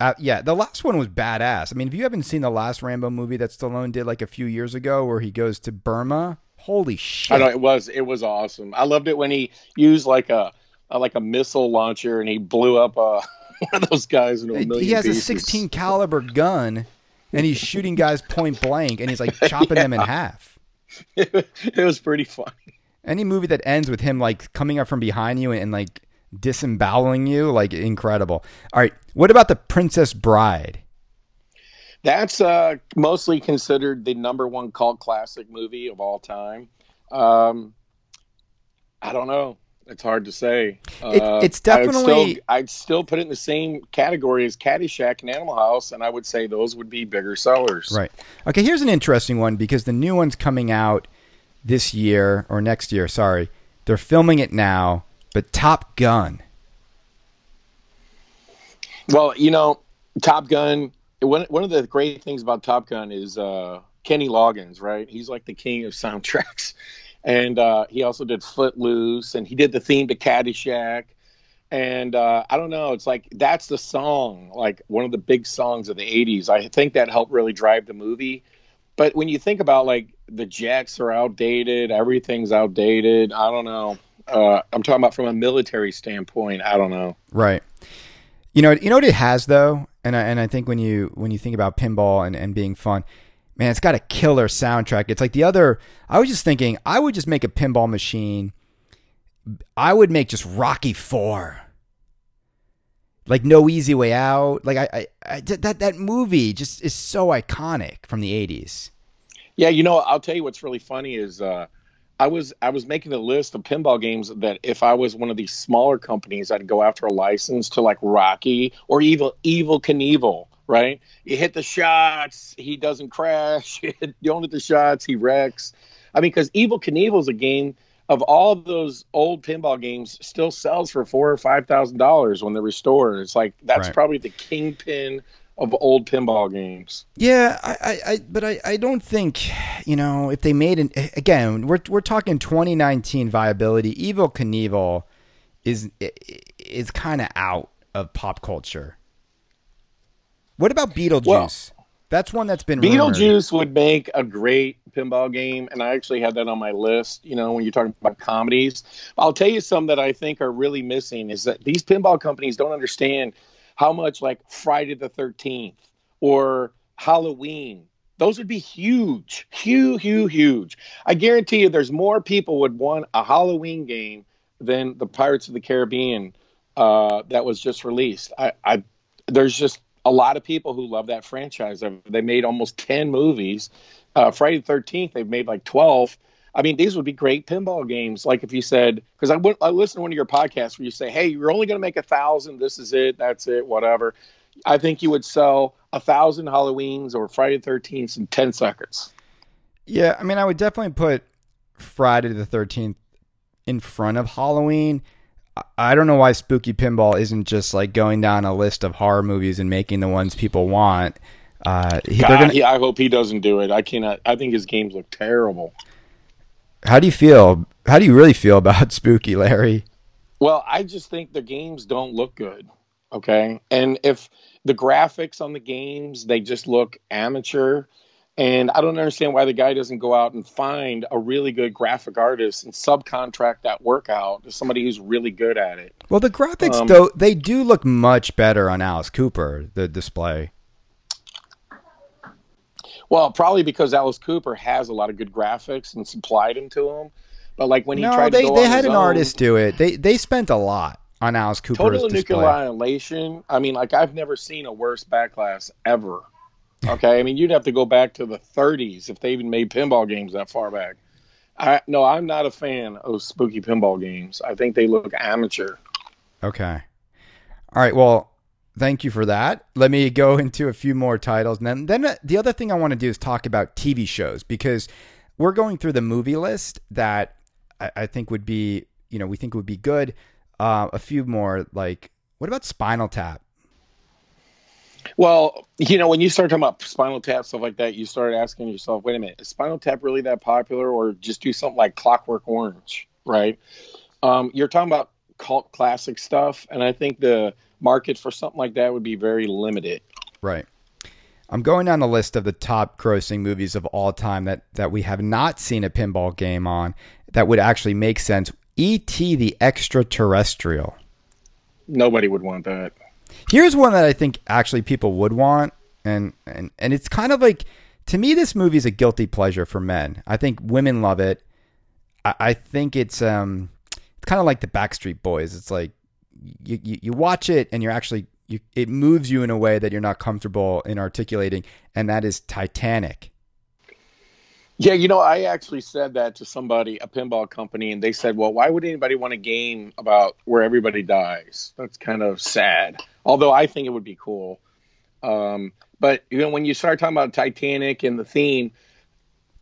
Uh, yeah, the last one was badass. I mean, if you haven't seen the last Rambo movie that Stallone did like a few years ago, where he goes to Burma, holy shit! I know it was it was awesome. I loved it when he used like a, a like a missile launcher and he blew up uh, one of those guys into a million. He has pieces. a 16 caliber gun and he's shooting guys point blank and he's like chopping yeah. them in half. it was pretty funny. Any movie that ends with him like coming up from behind you and, and like disemboweling you, like incredible. All right, what about the Princess Bride? That's uh, mostly considered the number one cult classic movie of all time. Um, I don't know. It's hard to say. It, uh, it's definitely. I'd still, I'd still, put it in the same category as Caddyshack and Animal House, and I would say those would be bigger sellers. Right. Okay. Here's an interesting one because the new one's coming out this year or next year. Sorry, they're filming it now. But Top Gun. Well, you know, Top Gun. One one of the great things about Top Gun is uh, Kenny Loggins, right? He's like the king of soundtracks, and uh, he also did Footloose, and he did the theme to Caddyshack. And uh, I don't know, it's like that's the song, like one of the big songs of the '80s. I think that helped really drive the movie. But when you think about like the jets are outdated, everything's outdated. I don't know uh, I'm talking about from a military standpoint. I don't know. Right. You know, you know what it has though, and I, and I think when you when you think about pinball and, and being fun, man, it's got a killer soundtrack. It's like the other. I was just thinking, I would just make a pinball machine. I would make just Rocky Four. Like no easy way out. Like I, I, I that that movie just is so iconic from the '80s. Yeah, you know, I'll tell you what's really funny is uh, I was I was making a list of pinball games that if I was one of these smaller companies, I'd go after a license to like Rocky or Evil Evel Knievel. Right, you hit the shots, he doesn't crash. You, don't hit the shots, he wrecks. I mean, because Evel Knievel is a game of all of those old pinball games still sells for four or five thousand dollars when they're restored. It's like that's Right. probably the kingpin of old pinball games. Yeah, I, I, I but I, I don't think, you know, if they made an again, we're we're talking 2019 viability. Evel Knievel is is kind of out of pop culture. What about Beetlejuice? That's one that's been rumored. Beetlejuice would make a great pinball game, and I actually had that on my list. You know, when you're talking about comedies, I'll tell you some that I think are really missing is that these pinball companies don't understand how much like Friday the Thirteenth or Halloween. Those would be huge, huge, huge, huge. I guarantee you, there's more people would want a Halloween game than the Pirates of the Caribbean uh, that was just released. I, I there's just a lot of people who love that franchise. They made almost ten movies. Uh, Friday the Thirteenth, they've made like twelve. I mean, these would be great pinball games. Like if you said, because I went, I listened to one of your podcasts where you say, "Hey, you're only going to make a thousand. This is it. That's it. Whatever." I think you would sell a thousand Halloweens or Friday the Thirteenth in ten seconds. Yeah, I mean, I would definitely put Friday the 13th in front of Halloween. I- I don't know why Spooky Pinball isn't just like going down a list of horror movies and making the ones people want. Uh, he- God, gonna, he- I hope he doesn't do it. I cannot. I think his games look terrible. How do you feel? How do you really feel about Spooky, Larry? Well, I just think the games don't look good. Okay. And if the graphics on the games, they just look amateur. And I don't understand why the guy doesn't go out and find a really good graphic artist and subcontract that work out to somebody who's really good at it. Well, the graphics Um, though they do look much better on Alice Cooper, the display. Well, probably because Alice Cooper has a lot of good graphics and supplied them to him. But like when he No, tried they to go they had an own- artist do it. They they spent a lot on Alice Cooper's Total display. nuclear annihilation. I mean, like I've never seen a worse backlash ever. Okay, I mean you'd have to go back to the 30s if they even made pinball games that far back. I no, I'm not a fan of spooky pinball games. I think they look amateur. Okay. All right. Well, thank you for that. Let me go into a few more titles, and then then the other thing I want to do is talk about TV shows because we're going through the movie list that I, I think would be you know we think would be good. Uh, a few more like what about Spinal Tap? Well, you know, when you start talking about Spinal Tap stuff like that, you start asking yourself, wait a minute, is Spinal Tap really that popular, or just do something like Clockwork Orange, right? Um, you're talking about cult classic stuff, and I think the market for something like that would be very limited. Right. I'm going down the list of the top grossing movies of all time that, that we have not seen a pinball game on that would actually make sense. E.T. the Extraterrestrial. Nobody would want that. Here's one that I think actually people would want, and and and it's kind of like to me this movie is a guilty pleasure for men. I think women love it. I, I think it's um it's kind of like the Backstreet Boys. It's like you, you you watch it and you're actually you it moves you in a way that you're not comfortable in articulating, and that is Titanic. Yeah, you know, I actually said that to somebody, a pinball company, and they said, "Well, why would anybody want a game about where everybody dies? That's kind of sad." Although I think it would be cool. Um, but you know, when you start talking about Titanic and the theme,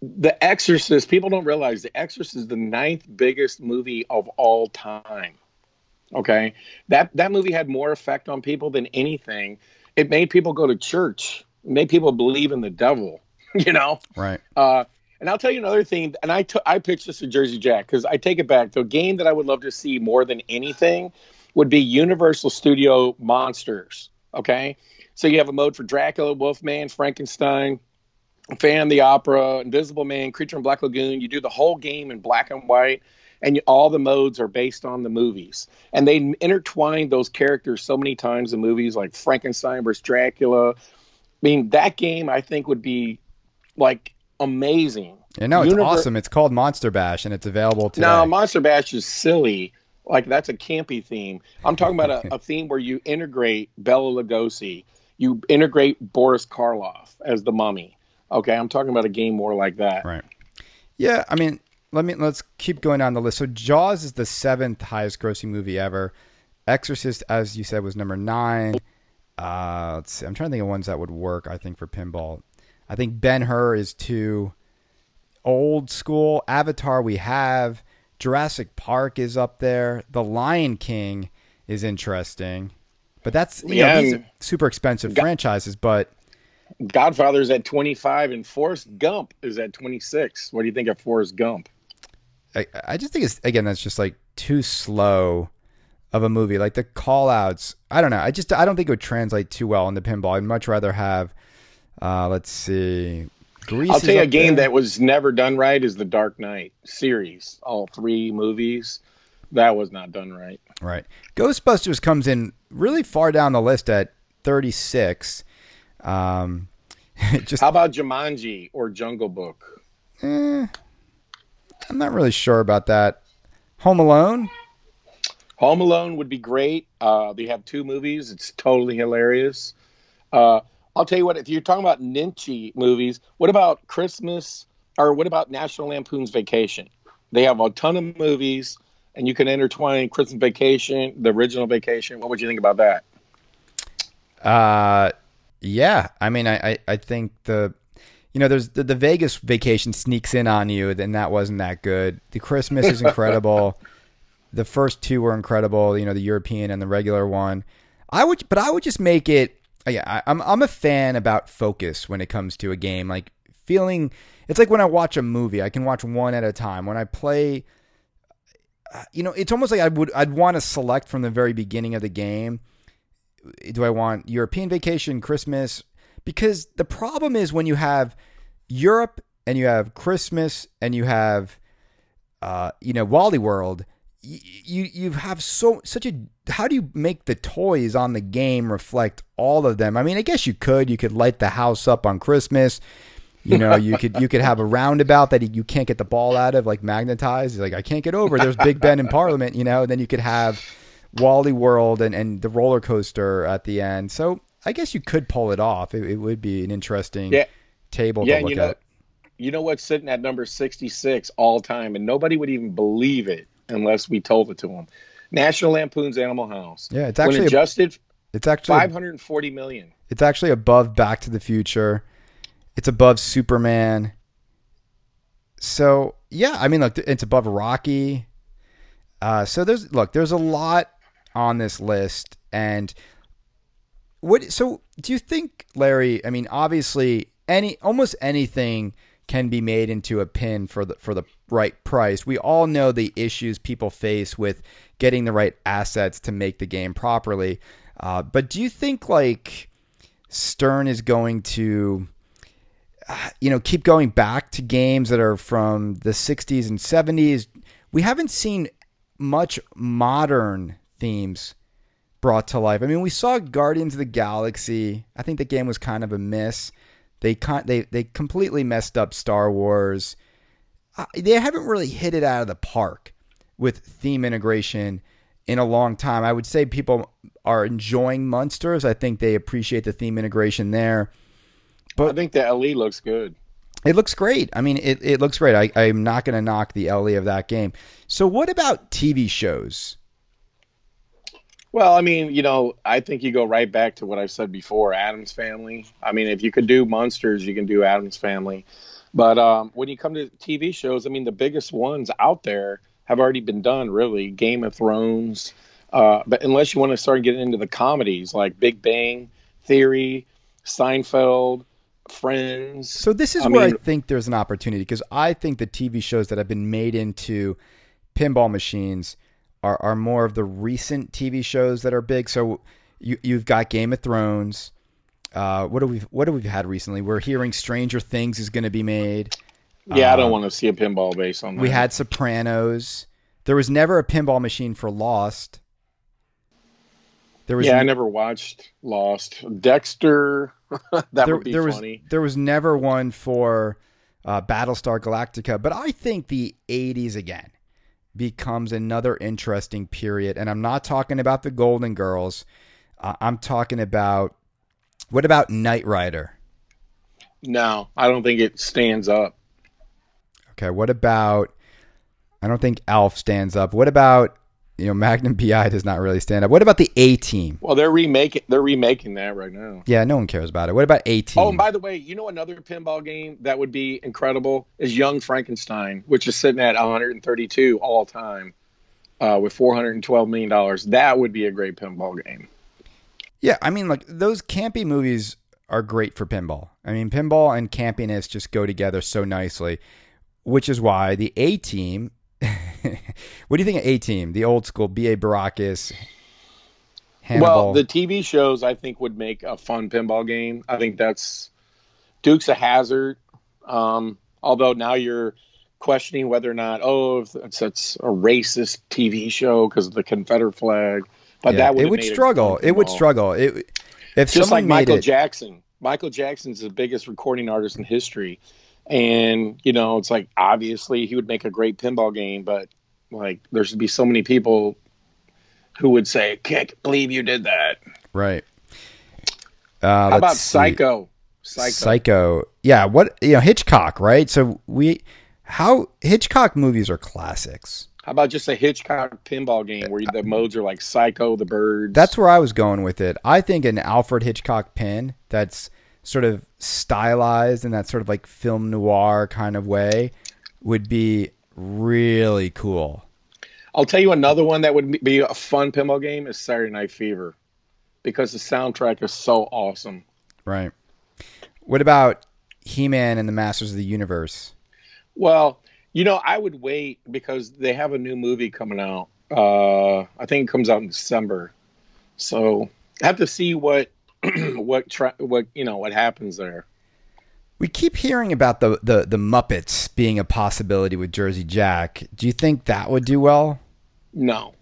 The Exorcist, people don't realize The Exorcist is the ninth biggest movie of all time. Okay, that that movie had more effect on people than anything. It made people go to church. It made people believe in the devil. You know. Right. Uh, and I'll tell you another thing. And I took I pitched this to Jersey Jack because I take it back. The game that I would love to see more than anything would be Universal Studio Monsters. Okay, so you have a mode for Dracula, Wolfman, Frankenstein, Fan the Opera, Invisible Man, Creature in Black Lagoon. You do the whole game in black and white, and you, all the modes are based on the movies. And they intertwined those characters so many times in movies like Frankenstein versus Dracula. I mean, that game I think would be like amazing. Yeah, no, it's Univer- awesome. It's called Monster Bash, and it's available today. No, Monster Bash is silly. Like that's a campy theme. I'm talking about a, a theme where you integrate Bela Lugosi, you integrate Boris Karloff as the mummy. Okay, I'm talking about a game more like that. Right. Yeah, I mean, let me let's keep going down the list. So Jaws is the seventh highest grossing movie ever. Exorcist, as you said, was number nine. Uh, let's see. I'm trying to think of ones that would work. I think for pinball, I think Ben Hur is too old school. Avatar, we have Jurassic Park is up there. The Lion King is interesting, but that's you Yeah, know these super expensive Ga- franchises. But Godfather's at 25 and Forrest Gump is at 26. What do you think of Forrest Gump? I, I just think it's again that's just like too slow of a movie. Like the call outs, I don't know. I just I don't think it would translate too well into pinball. I'd much rather have uh let's see. Grease I'll tell you a game there. that was never done right is the Dark Knight series. All three movies. That was not done right. Right. Ghostbusters comes in really far down the list at 36. Um just How about Jumanji or Jungle Book? eh, I'm not really sure about that. Home Alone? Home Alone would be great. Uh, they have two movies. It's totally hilarious. Uh, I'll tell you what. If you're talking about Ninchi movies, what about Christmas or what about National Lampoon's Vacation? They have a ton of movies, and you can intertwine Christmas Vacation, the original Vacation. What would you think about that? Uh, yeah. I mean, I, I, I think the, you know, there's the, the Vegas vacation sneaks in on you, then that wasn't that good. The Christmas is incredible. the first two were incredible. You know, the European and the regular one. I would, but I would just make it. Yeah, I, I'm I'm a fan about focus when it comes to a game. Like feeling, it's like when I watch a movie, I can watch one at a time. When I play, uh, you know, it's almost like I would I'd want to select from the very beginning of the game do I want European vacation, Christmas? Because the problem is when you have Europe and you have Christmas and you have, uh, you know, Wally World, you you have so such a how do you make the toys on the game reflect all of them? I mean, I guess you could you could light the house up on Christmas. You know, you could you could have a roundabout that you can't get the ball out of, like magnetized. Like I can't get over. There's Big Ben in Parliament. You know, and then you could have Wally World and, and the roller coaster at the end. So I guess you could pull it off. It, it would be an interesting Yeah. table yeah, to look you know, at. you know what's sitting at number 66 all time, and nobody would even believe it unless we told it to them. National Lampoon's Animal House. Yeah, it's when actually a- adjusted, It's actually 540 million. it's actually above Back to the Future. It's above Superman. So yeah, I mean, look, it's above Rocky. Uh, so there's look, there's a lot on this list, and what? So do you think, Larry? I mean, obviously, any almost anything can be made into a pin for the for the right price. We all know the issues people face with getting the right assets to make the game properly. Uh, but do you think like Stern is going to, uh, you know, keep going back to games that are from the 60s and 70s? We haven't seen much modern themes brought to life. I mean, we saw Guardians of the Galaxy. I think the game was kind of a miss. They con- they they completely messed up Star Wars. Uh, they haven't really hit it out of the park with theme integration in a long time. I would say people are enjoying Munsters. I think they appreciate the theme integration there. But I think the LE looks good. It looks great. I mean, it, it looks great. I, I'm not going to knock the LE of that game. So, what about TV shows? Well, I mean, you know, I think you go right back to what I've said before, Addams Family. I mean, if you could do Munsters, you can do Addams Family. But um, when you come to TV shows, I mean, the biggest ones out there have already been done, really. Game of Thrones. Uh, but unless you want to start getting into the comedies like Big Bang Theory, Seinfeld, Friends. So, this is I where mean- I think there's an opportunity because I think the TV shows that have been made into pinball machines are, are more of the recent TV shows that are big. So, you, you've got Game of Thrones. Uh, what have we what have we had recently? We're hearing Stranger Things is going to be made. yeah, I don't uh, want to see a pinball base on that. We had Sopranos. There was never a pinball machine for Lost. There was yeah, I never watched Lost. Dexter, that there, would be there was funny. there was never one for uh, Battlestar Galactica, but I think the '80s again becomes another interesting period, and I'm not talking about the Golden Girls. Uh, I'm talking about what about Knight Rider? No, I don't think it stands up. Okay, what about? I don't think Alf stands up. What about? You know, Magnum PI does not really stand up. What about the A Team? Well, they're remaking they're remaking that right now. Yeah, no one cares about it. What about A Team? Oh, and by the way, you know another pinball game that would be incredible is Young Frankenstein, which is sitting at 132 all time, uh, with 412 million dollars. That would be a great pinball game. Yeah, I mean, like those campy movies are great for pinball. I mean, pinball and campiness just go together so nicely, which is why the A Team. what do you think of A Team? The old school B.A. Baracus, Hannibal. Well, the TV shows I think would make a fun pinball game. I think that's Dukes a Hazzard. Um, although now you're questioning whether or not oh it's, it's a racist TV show because of the Confederate flag. But Yeah, that would it would struggle. It would struggle. It if just like Michael it, Jackson. Michael Jackson's the biggest recording artist in history, and you know it's like obviously he would make a great pinball game, but like there should be so many people who would say, "Can't believe you did that." right? Uh, How about. Psycho? Psycho. Psycho. Yeah, what you know, Hitchcock, right? So we how Hitchcock movies are classics. How about just a Hitchcock pinball game where the modes are like Psycho, the birds? That's where I was going with it. I think an Alfred Hitchcock pin that's sort of stylized in that sort of like film noir kind of way would be really cool. I'll tell you another one that would be a fun pinball game is Saturday Night Fever, because the soundtrack is so awesome. Right. What about He-Man and the Masters of the Universe? Well, you know, I would wait because they have a new movie coming out. Uh, I think it comes out in December, so I have to see what what tra- what you know what happens there. We keep hearing about the, the the Muppets being a possibility with Jersey Jack. Do you think that would do well? No,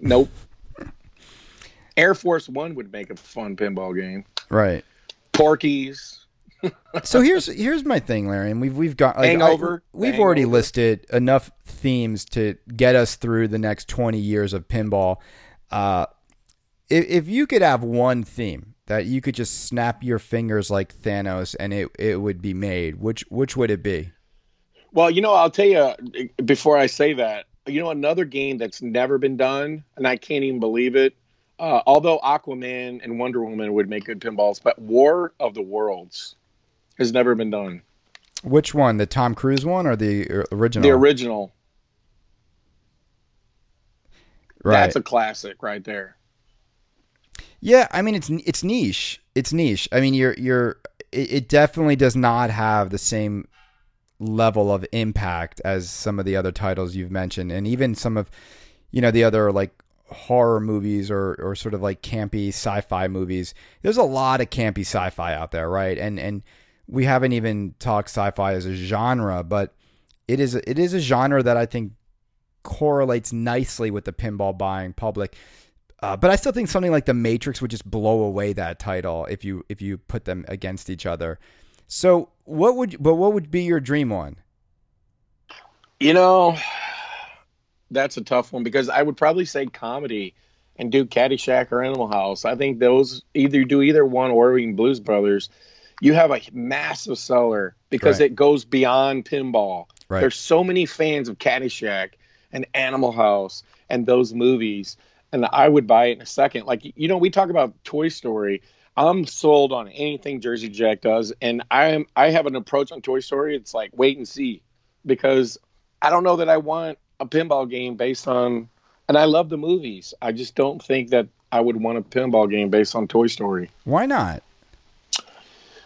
nope. Air Force One would make a fun pinball game. Right. Porky's. So here's here's my thing, Larry, and we've we've got like, Hangover. I, we've The already listed enough themes to get us through the next twenty years of pinball. Uh, if, if you could have one theme that you could just snap your fingers like Thanos and it it would be made, which which would it be? Well, you know, I'll tell you before I say that. You know, another game that's never been done, and I can't even believe it. Uh, although Aquaman and Wonder Woman would make good pinballs, but War of the Worlds has never been done. Which one, the Tom Cruise one or the uh, original? The original, right. that's a classic right there. Yeah, I mean it's it's niche. It's niche. I mean you're you're it, it definitely does not have the same level of impact as some of the other titles you've mentioned and even some of you know the other like horror movies or or sort of like campy sci-fi movies. There's a lot of campy sci-fi out there, right? And and we haven't even talked sci-fi as a genre, but it is it is a genre that I think correlates nicely with the pinball buying public. Uh, but I still think something like The Matrix would just blow away that title if you if you put them against each other. So what would but what would be your dream one? You know, that's a tough one because I would probably say comedy and do Caddyshack or Animal House. I think those either do either one or even Blues Brothers. You have a massive seller because Right. it goes beyond pinball. Right. There's so many fans of Caddyshack and Animal House and those movies, and I would buy it in a second. Like you know, we talk about Toy Story. I'm sold on anything Jersey Jack does, and I am I have an approach on Toy Story. It's like wait and see, because I don't know that I want a pinball game based on, and I love the movies. I just don't think that I would want a pinball game based on Toy Story. Why not?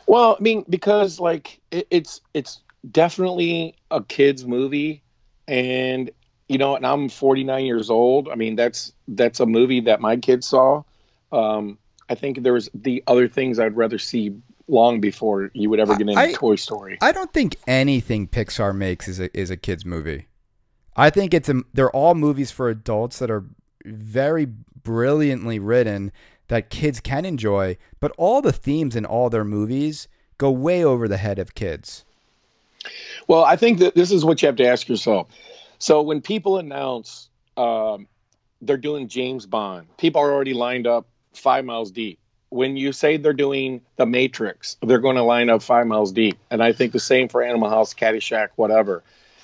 Well, I mean, because like it, it's it's definitely a kids movie, and you know, and I'm 49 years old. I mean, that's that's a movie that my kids saw. Um, I think there was the other things I'd rather see long before you would ever get into I- Toy Story. I don't think anything Pixar makes is a is a kids movie. I think it's a they're all movies for adults that are very brilliantly written that kids can enjoy, but all the themes in all their movies go way over the head of kids. Well, I think that this is what you have to ask yourself. So when people announce um, they're doing James Bond, people are already lined up five miles deep. when you say they're doing the Matrix, they're going to line up five miles deep, and I think the same for Animal House, Caddyshack, whatever.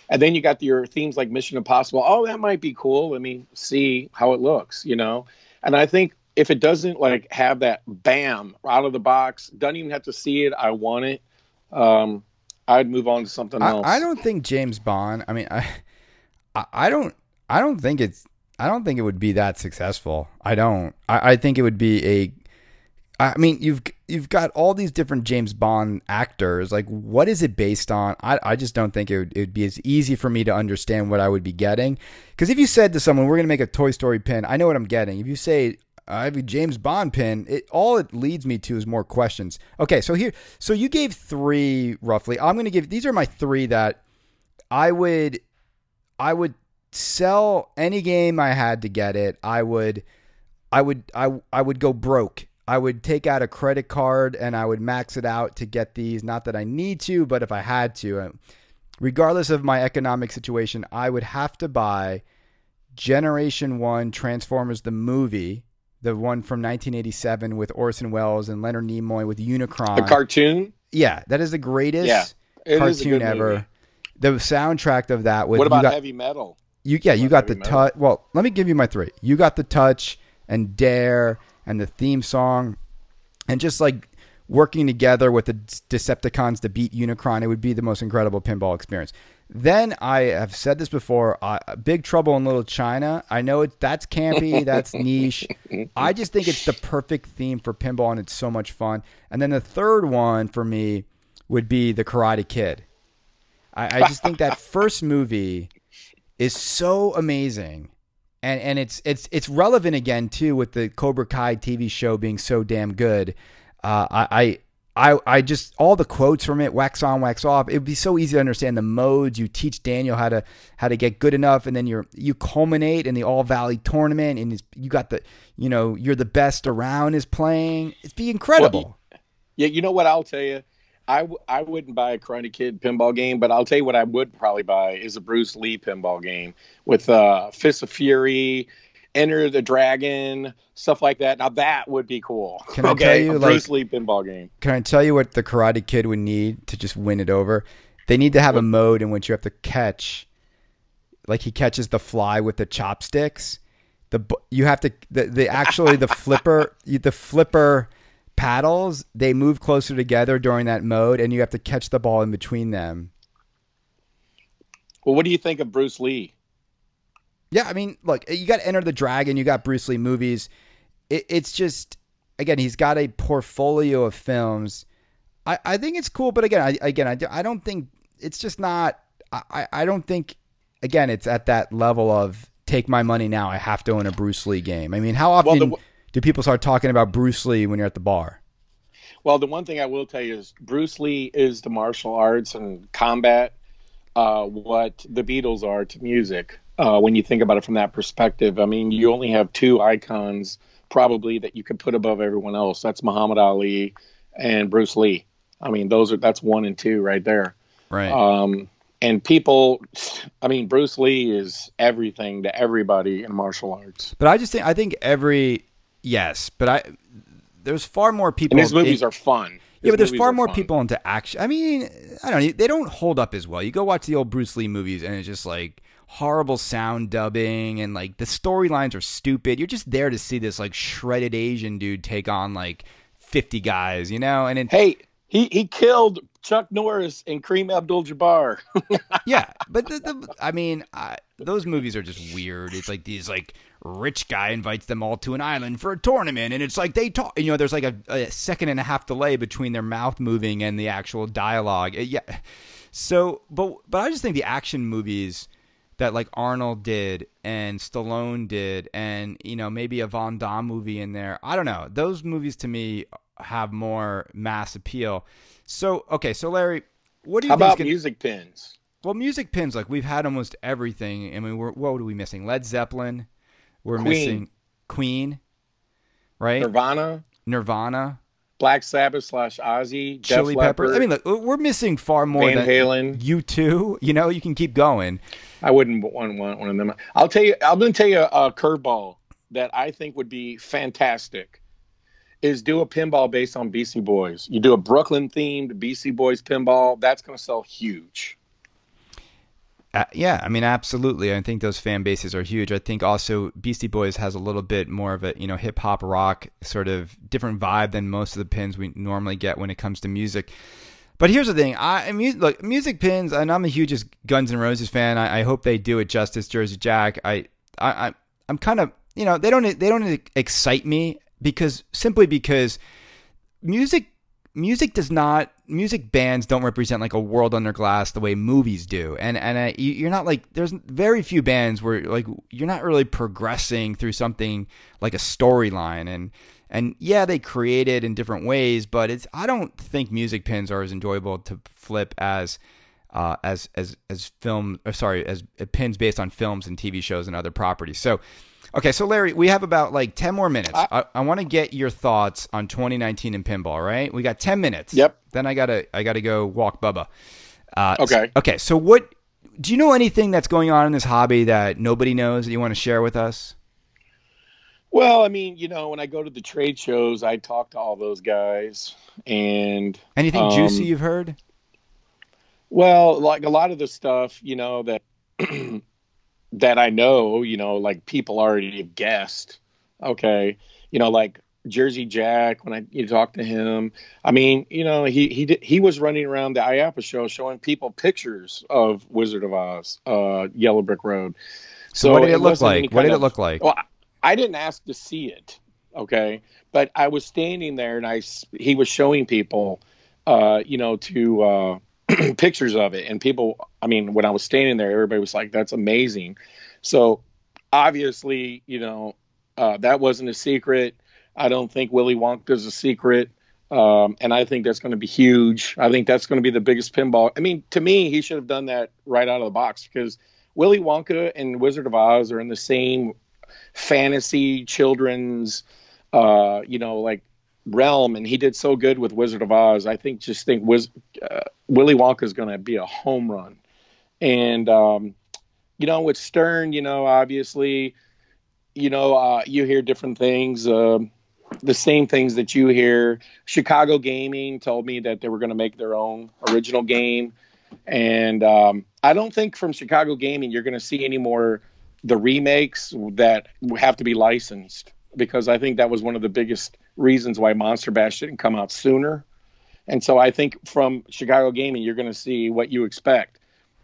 And then you got your themes like Mission Impossible. Oh, that might be cool. Let me see how it looks, you know. And I think if it doesn't like have that bam out of the box, doesn't even have to see it. I want it. Um, I'd move on to something I, else. I don't think James Bond. I mean, I, I, don't, I don't think it's, I don't think it would be that successful. I don't. I, I think it would be a. I mean, you've you've got all these different James Bond actors. Like, what is it based on? I, I just don't think it would, it would be as easy for me to understand what I would be getting. Because if you said to someone, "We're going to make a Toy Story pin," I know what I'm getting. If you say, "I have a James Bond pin," it all it leads me to is more questions. Okay, so here, so you gave three roughly. I'm going to give these are my three that I would, I would sell any game I had to get it. I would, I would, I I would go broke. I would take out a credit card and I would max it out to get these. Not that I need to, but if I had to, uh, regardless of my economic situation, I would have to buy Generation One Transformers the movie, the one from 1987 with Orson Welles and Leonard Nimoy with Unicron. the cartoon. yeah, that is the greatest Yeah, it is a cartoon ever. movie. The soundtrack of that with What about got- heavy metal? you yeah, you got the touch. Well, let me give you my three. You got the touch and dare and the theme song, and just like working together with the Decepticons to beat Unicron. It would be the most incredible pinball experience. Then I have said this before. Uh, Big Trouble in Little China. I know it. That's campy. That's niche. I just think it's the perfect theme for pinball, and it's so much fun. And then the third one for me would be the Karate Kid. I, I just think that first movie is so amazing. And and it's it's it's relevant again too with the Cobra Kai TV show being so damn good. Uh, I, I I just all the quotes from it, wax on, wax off. It would be so easy to understand the modes. You teach Daniel how to how to get good enough, and then you're you culminate in the All Valley tournament, and you got the you know you're the best around is playing. It's be incredible. Yeah, you know what I'll tell you. I, w- I wouldn't buy a Karate Kid pinball game, but I'll tell you what I would probably buy is a Bruce Lee pinball game with uh, Fist of Fury, Enter the Dragon, stuff like that. Now that would be cool. Can I okay, tell you, a like- Bruce Lee pinball game. Can I tell you what the Karate Kid would need to just win it over? They need to have a mode in which you have to catch, like he catches the fly with the chopsticks. The you have to the, the actually the flipper the flipper paddles they move closer together during that mode, and you have to catch the ball in between them. Well, what do you think of Bruce Lee? Yeah, I mean, look, you got Enter the Dragon, you got Bruce Lee movies. It, it's just, again, he's got a portfolio of films. I, I think it's cool, but again, I, again, I, I don't think it's just not. I, I don't think, again, it's at that level of take my money now. I have to own a Bruce Lee game. I mean, how often the- do people start talking about Bruce Lee when you're at the bar? Well, the one thing I will tell you is Bruce Lee is the martial arts and combat uh, what the Beatles are to music. Uh, when you think about it from that perspective, I mean, you only have two icons probably that you could put above everyone else. That's Muhammad Ali and Bruce Lee. I mean, those are that's one and two right there. Right. Um, and people, I mean, Bruce Lee is everything to everybody in martial arts, but I just think I think every yes, but I there's far more people. and his movies in- are fun. Yeah, but there's far more fun. people into action. I mean, I don't know. They don't hold up as well. You go watch the old Bruce Lee movies, and it's just like horrible sound dubbing, and like the storylines are stupid. You're just there to see this like shredded Asian dude take on like 50 guys, you know? And it, Hey, he he killed Chuck Norris and Kareem Abdul-Jabbar. yeah, but the, the, I mean, I, those movies are just weird. It's like these like rich guy invites them all to an island for a tournament, and it's like they talk. You know, there's like a, a second and a half delay between their mouth moving and the actual dialogue. Uh, Yeah, so but but I just think the action movies that like Arnold did and Stallone did, and you know maybe a Van Damme movie in there. I don't know. Those movies to me have more mass appeal. So okay, so Larry, what do you How think? about music pins? Well, music pins, like we've had almost everything. I mean, we're, what are we missing? Led Zeppelin. We're Queen. missing Queen, right? Nirvana, Nirvana, Black Sabbath slash Ozzy, Chili Peppers. I mean, look, we're missing far more Van than Halen. you two. You know, you can keep going. I wouldn't want, one of them. I'll tell you. I'm going to tell you a, a curveball that I think would be fantastic. is do a pinball based on Beastie Boys. You do a Brooklyn themed Beastie Boys pinball, that's going to sell huge. Uh, yeah, I mean, absolutely. I think those fan bases are huge. I think also Beastie Boys has a little bit more of a you know hip hop rock sort of different vibe than most of the pins we normally get when it comes to music. But here's the thing: I mean, look, music pins, and I'm a hugest Guns N' Roses fan. I, I hope they do it justice. Jersey Jack. I, I, I I'm kind of you know they don't they don't excite me because simply because music music does not music bands don't represent like a world under glass the way movies do. And and uh, you're not like there's very few bands where like you're not really progressing through something like a storyline. And and yeah they create it in different ways but it's i don't think music pins are as enjoyable to flip as uh, as as as film or sorry as pins based on films and tv shows and other properties. So Okay, so Larry, we have about like 10 more minutes. I, I, I want to get your thoughts on 2019 and pinball, right? We got 10 minutes. Yep. Then I got to I got to go walk Bubba. Uh, okay. So, okay, so what do you know anything that's going on in this hobby that nobody knows that you want to share with us? Well, I mean, you know, when I go to the trade shows, I talk to all those guys and Anything um, juicy you've heard? Well, like a lot of the stuff, you know, that that I know, you know, like people already have guessed. Okay, you know, like Jersey Jack. When I you talk to him, I mean, you know, he he did, he was running around the IAAPA show showing people pictures of Wizard of Oz, uh, Yellow Brick Road. So, so what did it, it look like? What did of, it look like? Well, I didn't ask to see it. Okay, but I was standing there and I he was showing people, uh, you know, to. Uh, pictures of it and people i mean when i was standing there everybody was like that's amazing. So obviously you know uh, that wasn't a secret. I don't think willy wonka's a secret. Um, and i think that's going to be huge. I think that's going to be the biggest pinball. I mean to me he should have done that right out of the box because willy wonka and wizard of oz are in the same fantasy children's uh, you know like realm, and he did so good with Wizard of Oz. I think just think Wiz, uh, Willy Wonka is going to be a home run, and um, you know with Stern, you know obviously, you know uh, you hear different things. Uh, the same things that you hear. Chicago Gaming told me that they were going to make their own original game, and um, I don't think from Chicago Gaming you're going to see any more the remakes that have to be licensed because I think that was one of the biggest reasons why Monster Bash didn't come out sooner. And so I think from Chicago Gaming, you're going to see what you expect: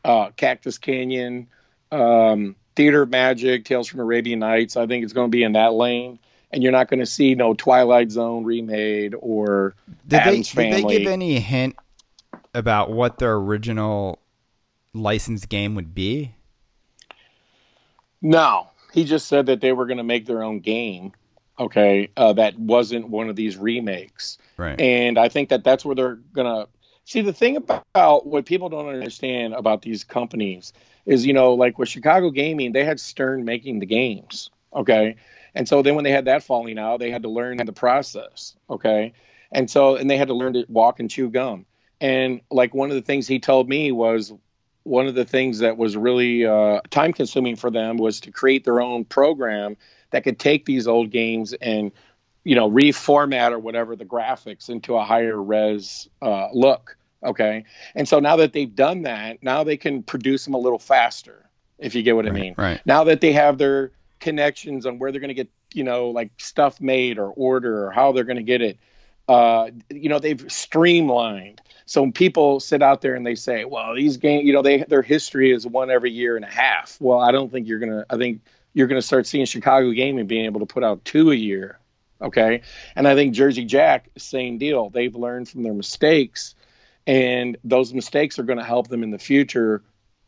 uh, Cactus Canyon, um, Theater of Magic, Tales from Arabian Nights. I think it's going to be in that lane, and you're not going to see no Twilight Zone remade or did Addams they, Family. Did they give any hint about what their original licensed game would be? No, he just said that they were going to make their own game okay, uh, that wasn't one of these remakes. Right. And I think that that's where they're gonna see the thing about what people don't understand about these companies is, you know, like with Chicago Gaming, they had Stern making the games, okay, and so then when they had that falling out, they had to learn the process, okay, and so and they had to learn to walk and chew gum. And like one of the things he told me was one of the things that was really uh, time consuming for them was to create their own program that could take these old games and you know reformat or whatever the graphics into a higher res uh, look okay and so now that they've done that now they can produce them a little faster if you get what right, i mean right now that they have their connections on where they're going to get you know like stuff made or order or how they're going to get it uh, you know they've streamlined so people sit out there and they say well these games you know they their history is one every year and a half well i don't think you're gonna i think you're going to start seeing Chicago Gaming being able to put out two a year. Okay. And I think Jersey Jack, same deal. They've learned from their mistakes, and those mistakes are going to help them in the future.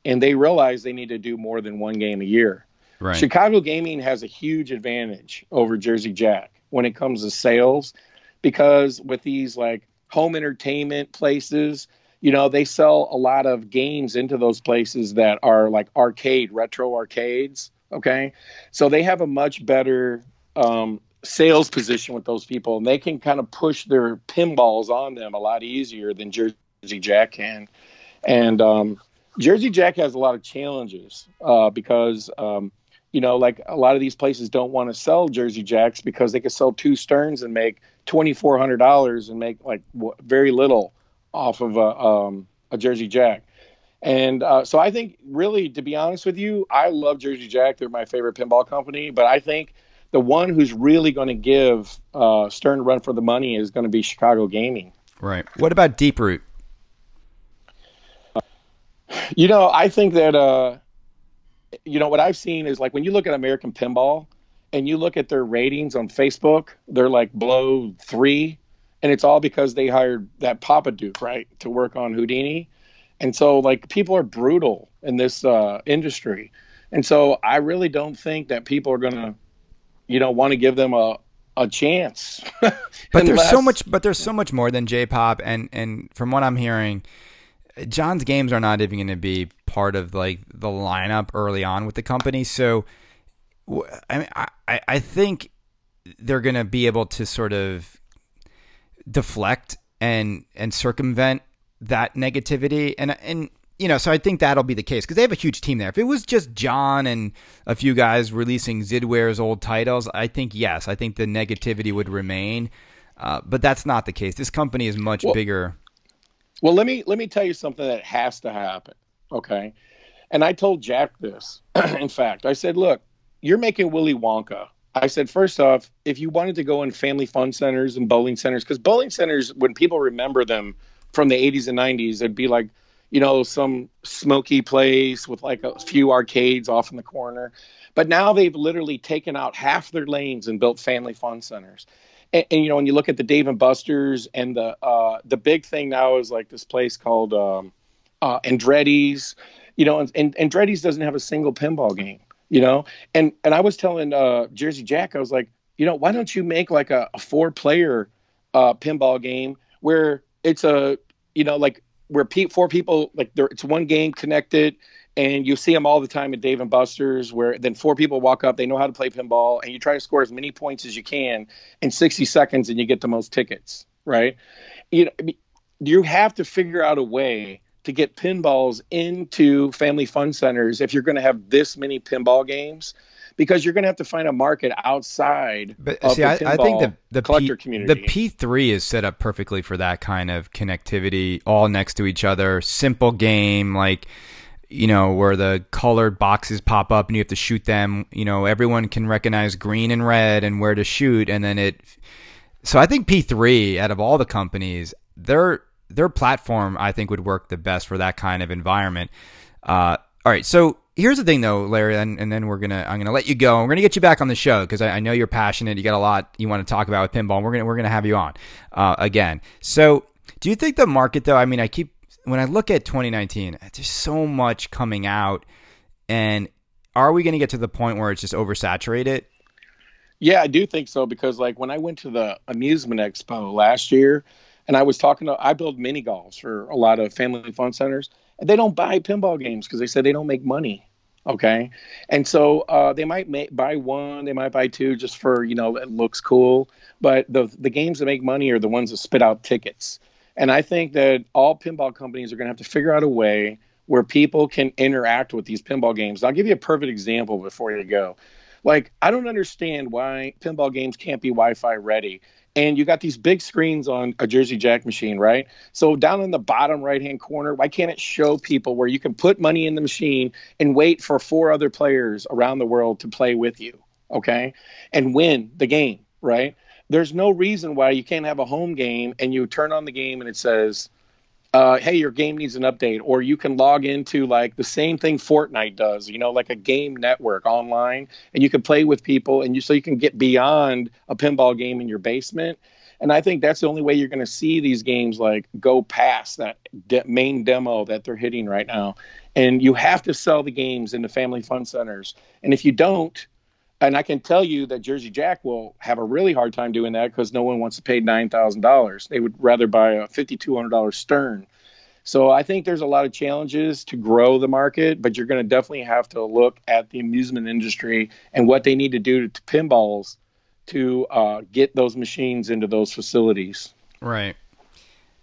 And they realize they need to do more than one game a year. Right. Chicago Gaming has a huge advantage over Jersey Jack when it comes to sales because with these like home entertainment places, you know, they sell a lot of games into those places that are like arcade, retro arcades Okay, so they have a much better um, sales position with those people, and they can kind of push their pinballs on them a lot easier than Jersey Jack can. And um, Jersey Jack has a lot of challenges uh, because um, you know, like a lot of these places don't want to sell Jersey Jacks because they could sell two Sterns and make twenty four hundred dollars and make like w- very little off of a, um, a Jersey Jack. And uh, so I think, really, to be honest with you, I love Jersey Jack. They're my favorite pinball company. But I think the one who's really going to give uh, Stern run for the money is going to be Chicago Gaming. Right. What about Deep Root? You know, I think that uh, you know what I've seen is like when you look at American Pinball and you look at their ratings on Facebook, they're like below three, and it's all because they hired that Popadiuk right to work on Houdini, and so like people are brutal in this uh, industry, and so I really don't think that people are gonna, you know, want to give them a a chance. but there's so much. But there's so much more than J-pop, and and from what I'm hearing, John's games are not even going to be part of like the lineup early on with the company. So, I mean, I I think they're going to be able to sort of deflect and and circumvent that negativity and and you know, so I think that'll be the case because they have a huge team there. If it was just John and a few guys releasing Zidware's old titles, I think yes, I think the negativity would remain. Uh, but that's not the case. This company is much well, bigger. Well, let me let me tell you something that has to happen. Okay, and I told Jack this. in fact, I said, "Look, you're making Willy Wonka." I said, first off, if you wanted to go in family fun centers and bowling centers, because bowling centers, when people remember them from the 80s and 90s, it'd be like you know, some smoky place with like a few arcades off in the corner. But now they've literally taken out half their lanes and built family fun centers. And, and you know, when you look at the Dave and Buster's and the uh, the big thing now is like this place called um, uh, Andretti's. You know, and, and Andretti's doesn't have a single pinball game. You know, and and I was telling uh, Jersey Jack, I was like, you know, why don't you make like a, a four player uh, pinball game where it's a you know like where pe- four people like there, it's one game connected, and you see them all the time at Dave and Buster's, where then four people walk up, they know how to play pinball, and you try to score as many points as you can in 60 seconds, and you get the most tickets, right? You know, you have to figure out a way to get pinballs into family fun centers if you're going to have this many pinball games because you're going to have to find a market outside. But see, I, I, think the the collector P, community, the P three is set up perfectly for that kind of connectivity, all next to each other, simple game like. You know, where the colored boxes pop up and you have to shoot them. You know, everyone can recognize green and red and where to shoot. And then it. So I think P3, out of all the companies, their their platform I think would work the best for that kind of environment. Uh, all right, so here's the thing though, Larry, and, and, then we're gonna I'm gonna let you go. We're gonna get you back on the show because I, I, know you're passionate. You got a lot you want to talk about with pinball. And we're gonna we're gonna have you on uh, again. So, do you think the market though? I mean, I keep when I look at 2019, there's so much coming out, and are we gonna get to the point where it's just oversaturated? Yeah, I do think so because like when I went to the amusement expo last year, and I was talking to I build mini golfs for a lot of family fun centers and they don't buy pinball games because they said they don't make money. Okay, and so uh, they might buy one, they might buy two just for you know it looks cool. But the the games that make money are the ones that spit out tickets. And I think that all pinball companies are going to have to figure out a way where people can interact with these pinball games. I'll give you a perfect example before you go. Like, I don't understand why pinball games can't be Wi Fi ready and you got these big screens on a Jersey Jack machine, right? So down in the bottom right hand corner, why can't it show people where you can put money in the machine and wait for four other players around the world to play with you, okay, and win the game, right? There's no reason why you can't have a home game and you turn on the game and it says uh, hey, your game needs an update, or you can log into like the same thing Fortnite does, you know, like a game network online, and you can play with people, and you so you can get beyond a pinball game in your basement. And I think that's the only way you're going to see these games like go past that de- main demo that they're hitting right now. And you have to sell the games into family fun centers, and if you don't, and I can tell you that Jersey Jack will have a really hard time doing that because no one wants to pay nine thousand dollars. They would rather buy a fifty-two hundred dollars Stern. So I think there's a lot of challenges to grow the market, but you're going to definitely have to look at the amusement industry and what they need to do to, pinballs to uh, get those machines into those facilities. Right.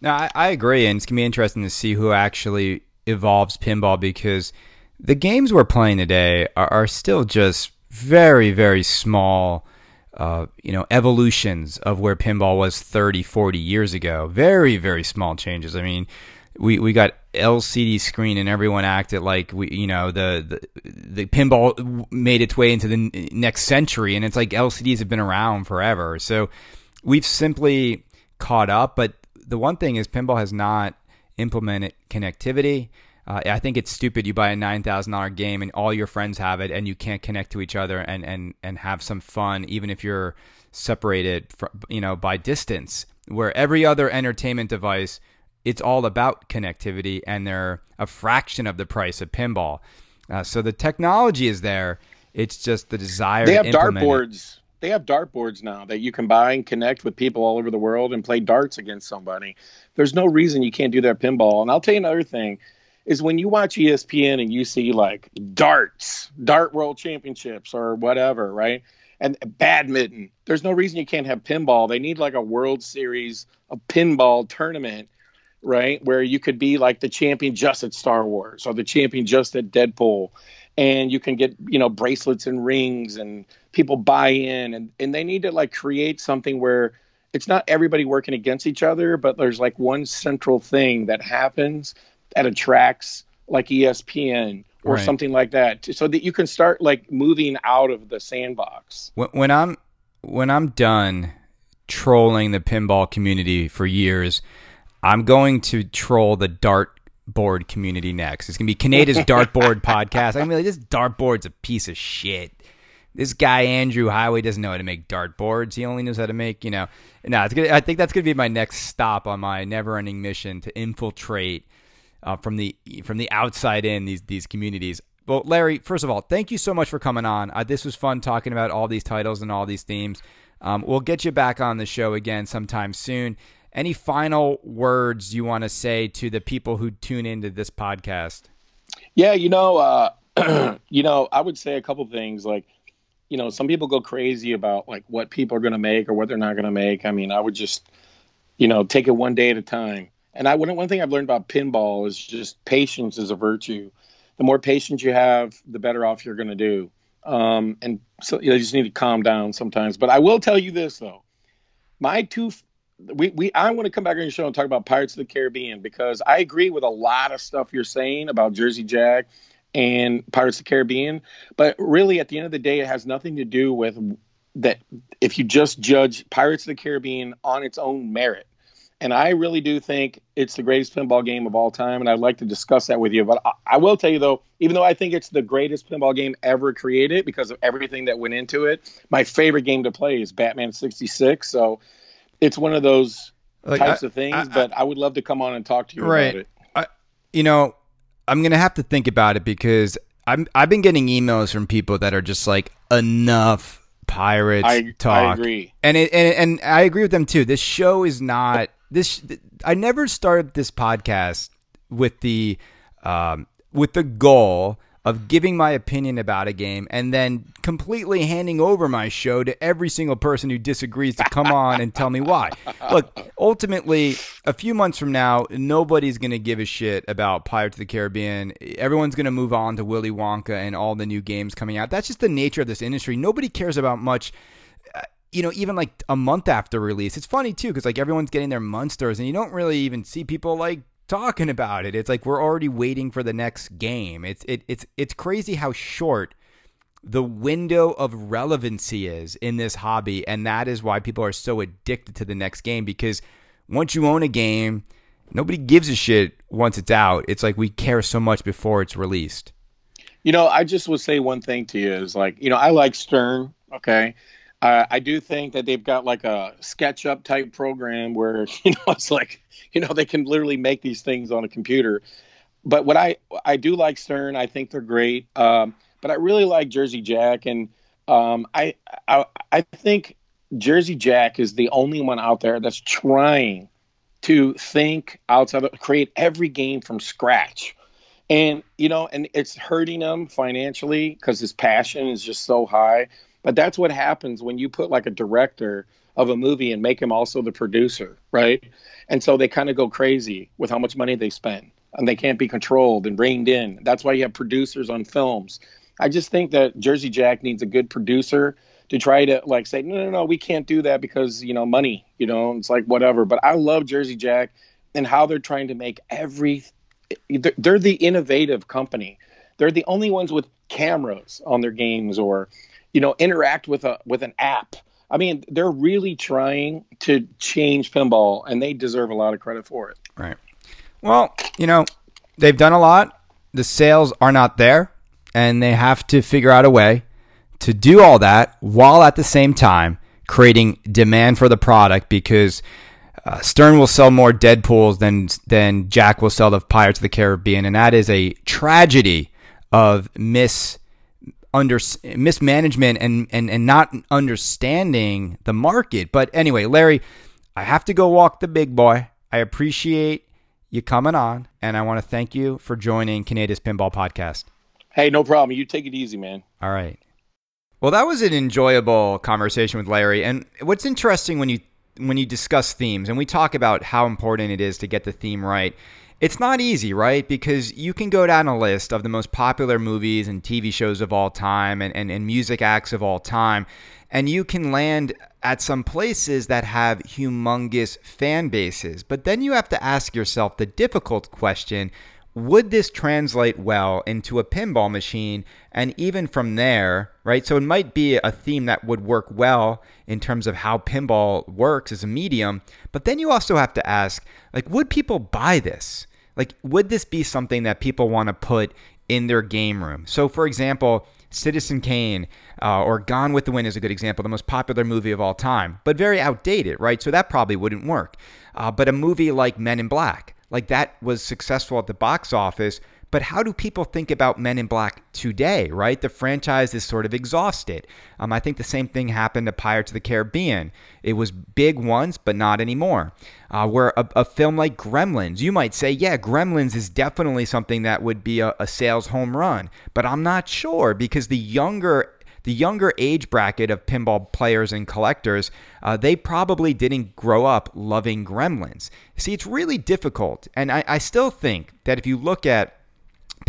Now I, I agree, and it's gonna be interesting to see who actually evolves pinball because the games we're playing today are, are still just very very small uh, you know, evolutions of where pinball was 30, 40 years ago. Very, very small changes. I mean, we, we got LCD screen and everyone acted like we, you know, the, the, the pinball made its way into the next century and it's like LCDs have been around forever. So we've simply caught up. But the one thing is pinball has not implemented connectivity. Uh, I think it's stupid. You buy a nine thousand dollar game and all your friends have it, and you can't connect to each other and and and have some fun, even if you're separated, from, you know, by distance. Where every other entertainment device, it's all about connectivity, and they're a fraction of the price of pinball. Uh, so the technology is there. It's just the desire. They have dartboards. They have dartboards now that you can buy and connect with people all over the world and play darts against somebody. There's no reason you can't do that pinball. And I'll tell you another thing is when you watch ESPN and you see like darts, dart world championships or whatever, right? And badminton. There's no reason you can't have pinball. They need like a World Series, a pinball tournament, right? Where you could be like the champion just at Star Wars or the champion just at Deadpool. And you can get, you know, bracelets and rings and people buy in and, and they need to like create something where it's not everybody working against each other, but there's like one central thing that happens that attracts like ESPN or right. something like that, so that you can start like moving out of the sandbox. When, when I'm when I'm done trolling the pinball community for years, I'm going to troll the dartboard community next. It's gonna be Canada's dartboard podcast. I'm gonna be like, this dartboard's a piece of shit. This guy Andrew Highway doesn't know how to make dartboards. He only knows how to make, you know. No, it's gonna, I think that's gonna be my next stop on my never-ending mission to infiltrate uh, from the from the outside in these these communities. Well, Larry, first of all, thank you so much for coming on. Uh, this was fun talking about all these titles and all these themes. Um, we'll get you back on the show again sometime soon. Any final words you want to say to the people who tune into this podcast? Yeah, you know, uh, you know, I would say a couple things. Like, you know, some people go crazy about like what people are going to make or what they're not going to make. I mean, I would just, you know, take it one day at a time. And I one, one thing I've learned about pinball is just patience is a virtue. The more patience you have, the better off you're going to do. Um, and so you, know, you just need to calm down sometimes. But I will tell you this though, my two we, we I want to come back on your show and talk about Pirates of the Caribbean because I agree with a lot of stuff you're saying about Jersey Jack and Pirates of the Caribbean, but really at the end of the day, it has nothing to do with that. If you just judge Pirates of the Caribbean on its own merit, and I really do think it's the greatest pinball game of all time, and I'd like to discuss that with you. But I, I, will tell you though, even though I think it's the greatest pinball game ever created because of everything that went into it, my favorite game to play is Batman '66. So it's one of those like, types I, of things. I, but I would love to come on and talk to you right. about it. you know, I'm gonna have to think about it because I'm I've been getting emails from people that are just like enough pirates I, talk. I agree, and it, and and I agree with them too. This show is not this I never started this podcast with the um, with the goal of giving my opinion about a game and then completely handing over my show to every single person who disagrees to come on and tell me why. Look, ultimately, a few months from now, nobody's going to give a shit about Pirates of the Caribbean. Everyone's going to move on to Willy Wonka and all the new games coming out. That's just the nature of this industry. Nobody cares about much you know, even like a month after release. It's funny too because like everyone's getting their Munsters, and you don't really even see people like talking about it. It's like we're already waiting for the next game. It's it, it's it's crazy how short the window of relevancy is in this hobby, and that is why people are so addicted to the next game because once you own a game, nobody gives a shit once it's out. It's like we care so much before it's released. You know, I just would say one thing to you is like, you know, I like Stern, okay? Uh, I do think that they've got like a SketchUp type program where you know it's like you know they can literally make these things on a computer. But what I I do like Stern, I think they're great. Um, but I really like Jersey Jack, and um, I, I I think Jersey Jack is the only one out there that's trying to think outside, of, create every game from scratch. And you know, and it's hurting him financially because his passion is just so high but that's what happens when you put like a director of a movie and make him also the producer, right? And so they kind of go crazy with how much money they spend and they can't be controlled and reined in. That's why you have producers on films. I just think that Jersey Jack needs a good producer to try to like say no no no we can't do that because you know money you know it's like whatever but i love jersey jack and how they're trying to make every they're the innovative company they're the only ones with cameras on their games or you know interact with a with an app i mean they're really trying to change pinball and they deserve a lot of credit for it Right. Well, you know, they've done a lot. The sales are not there, and they have to figure out a way to do all that while at the same time creating demand for the product because uh, Stern will sell more Deadpools than than Jack will sell the Pirates of the Caribbean, and that is a tragedy of mis under mismanagement and, and and not understanding the market. But anyway, Larry, I have to go walk the big boy. I appreciate you coming on, and I want to thank you for joining Canada's Pinball Podcast. hey no problem you take it easy man All right. Well, that was an enjoyable conversation with Larry. And what's interesting when you when you discuss themes and we talk about how important it is to get the theme right, it's not easy, right? Because you can go down a list of the most popular movies and TV shows of all time and, and, and music acts of all time, and you can land at some places that have humongous fan bases. But then you have to ask yourself the difficult question would this translate well into a pinball machine? And even from there, right? So it might be a theme that would work well in terms of how pinball works as a medium. But then you also have to ask, like, would people buy this? Like, would this be something that people want to put in their game room? So, for example, Citizen Kane uh, or Gone with the Wind is a good example, the most popular movie of all time, but very outdated, right? So that probably wouldn't work. Uh, but a movie like Men in Black, like that was successful at the box office. But how do people think about Men in Black today, right? The franchise is sort of exhausted. Um, I think the same thing happened to Pirates of the Caribbean. It was big once, but not anymore. Uh, where a, a, film like Gremlins, you might say, yeah, Gremlins is definitely something that would be a, a sales home run. But I'm not sure because the younger the younger age bracket of pinball players and collectors, uh, they probably didn't grow up loving gremlins. See, it's really difficult. And I, I still think that if you look at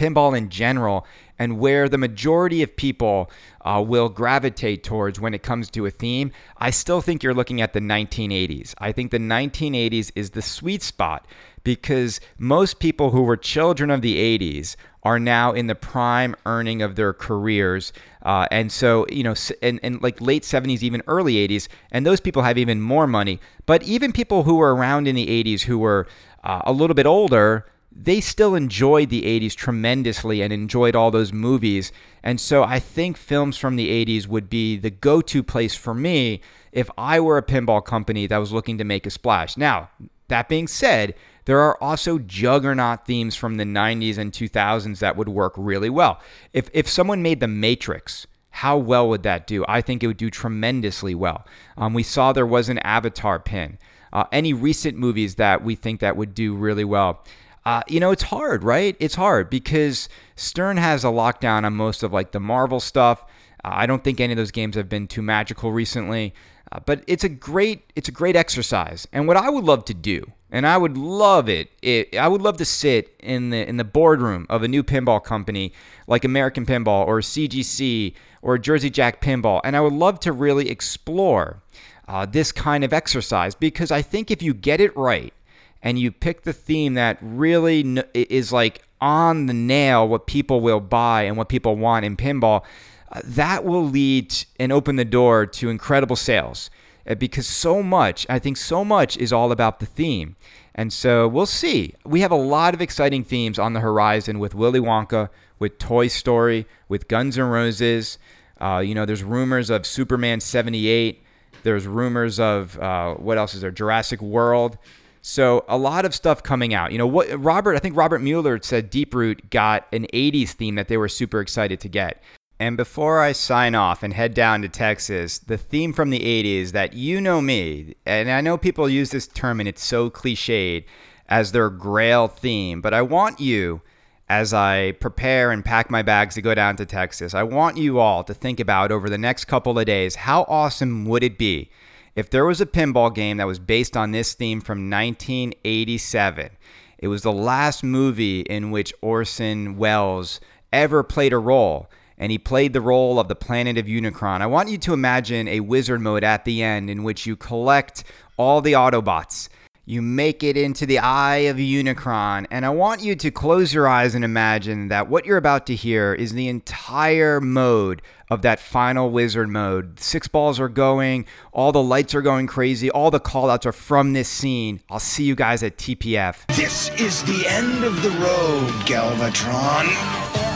pinball in general and where the majority of people uh, will gravitate towards when it comes to a theme, I still think you're looking at the 1980s. I think the 1980s is the sweet spot because most people who were children of the 80s are now in the prime earning of their careers. Uh, and so, you know, and, and like late 70s, even early 80s, and those people have even more money. But even people who were around in the 80s who were uh, a little bit older, they still enjoyed the 80s tremendously and enjoyed all those movies. And so I think films from the 80s would be the go to place for me if I were a pinball company that was looking to make a splash. Now, that being said, there are also juggernaut themes from the 90s and 2000s that would work really well. If, if someone made The Matrix, how well would that do? I think it would do tremendously well. Um, we saw there was an Avatar pin. Uh, any recent movies that we think that would do really well. Uh, you know, it's hard, right? It's hard because Stern has a lockdown on most of like the Marvel stuff. Uh, I don't think any of those games have been too magical recently, uh, but it's a great it's a great exercise. And what I would love to do, and I would love it, it I would love to sit in the in the boardroom of a new pinball company like American Pinball or CGC or Jersey Jack Pinball, and I would love to really explore uh, this kind of exercise because I think if you get it right and you pick the theme that really is like on the nail what people will buy and what people want in pinball, uh, that will lead and open the door to incredible sales. Uh, because so much, I think so much is all about the theme. And so we'll see. We have a lot of exciting themes on the horizon with Willy Wonka, with Toy Story, with Guns N' Roses. Uh, you know, there's rumors of Superman 78. There's rumors of uh, what else is there? Jurassic World. So a lot of stuff coming out. You know what Robert, I think Robert Mueller said Deeproot got an 80s theme that they were super excited to get. And before I sign off and head down to Texas, the theme from the 80s that you know me, and I know people use this term and it's so cliched as their grail theme, but I want you as I prepare and pack my bags to go down to Texas, I want you all to think about over the next couple of days how awesome would it be if there was a pinball game that was based on this theme from 1987, it was the last movie in which Orson Welles ever played a role. and he played the role of the planet of Unicron. I want you to imagine a wizard mode at the end in which you collect all the Autobots. You make it into the eye of Unicron, and I want you to close your eyes and imagine that what you're about to hear is the entire mode of that final wizard mode. Six balls are going, all the lights are going crazy, all the callouts are from this scene. I'll see you guys at TPF. This is the end of the road, Galvatron.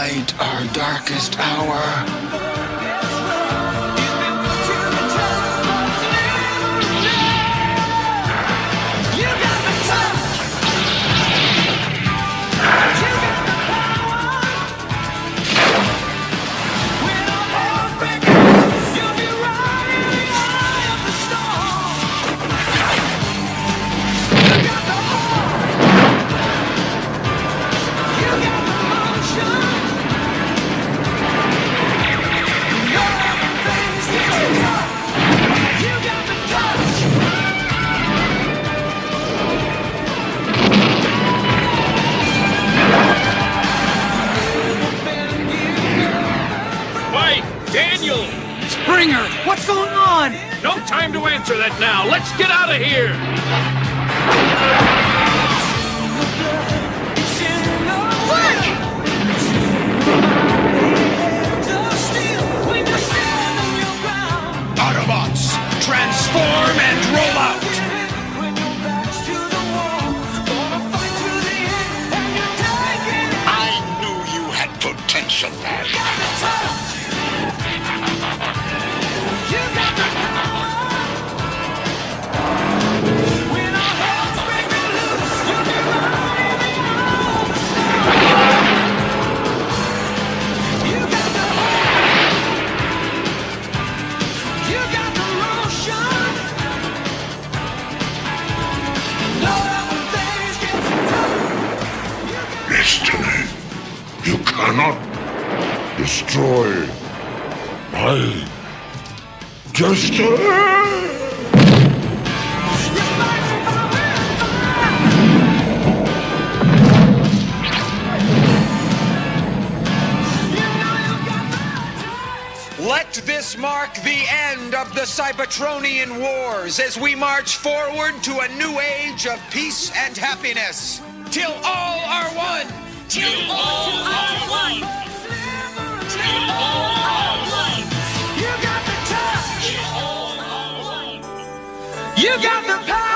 Light our darkest hour. As we march forward to a new age of peace and happiness. Till all are one. Till all are one. You got the touch. You got the power.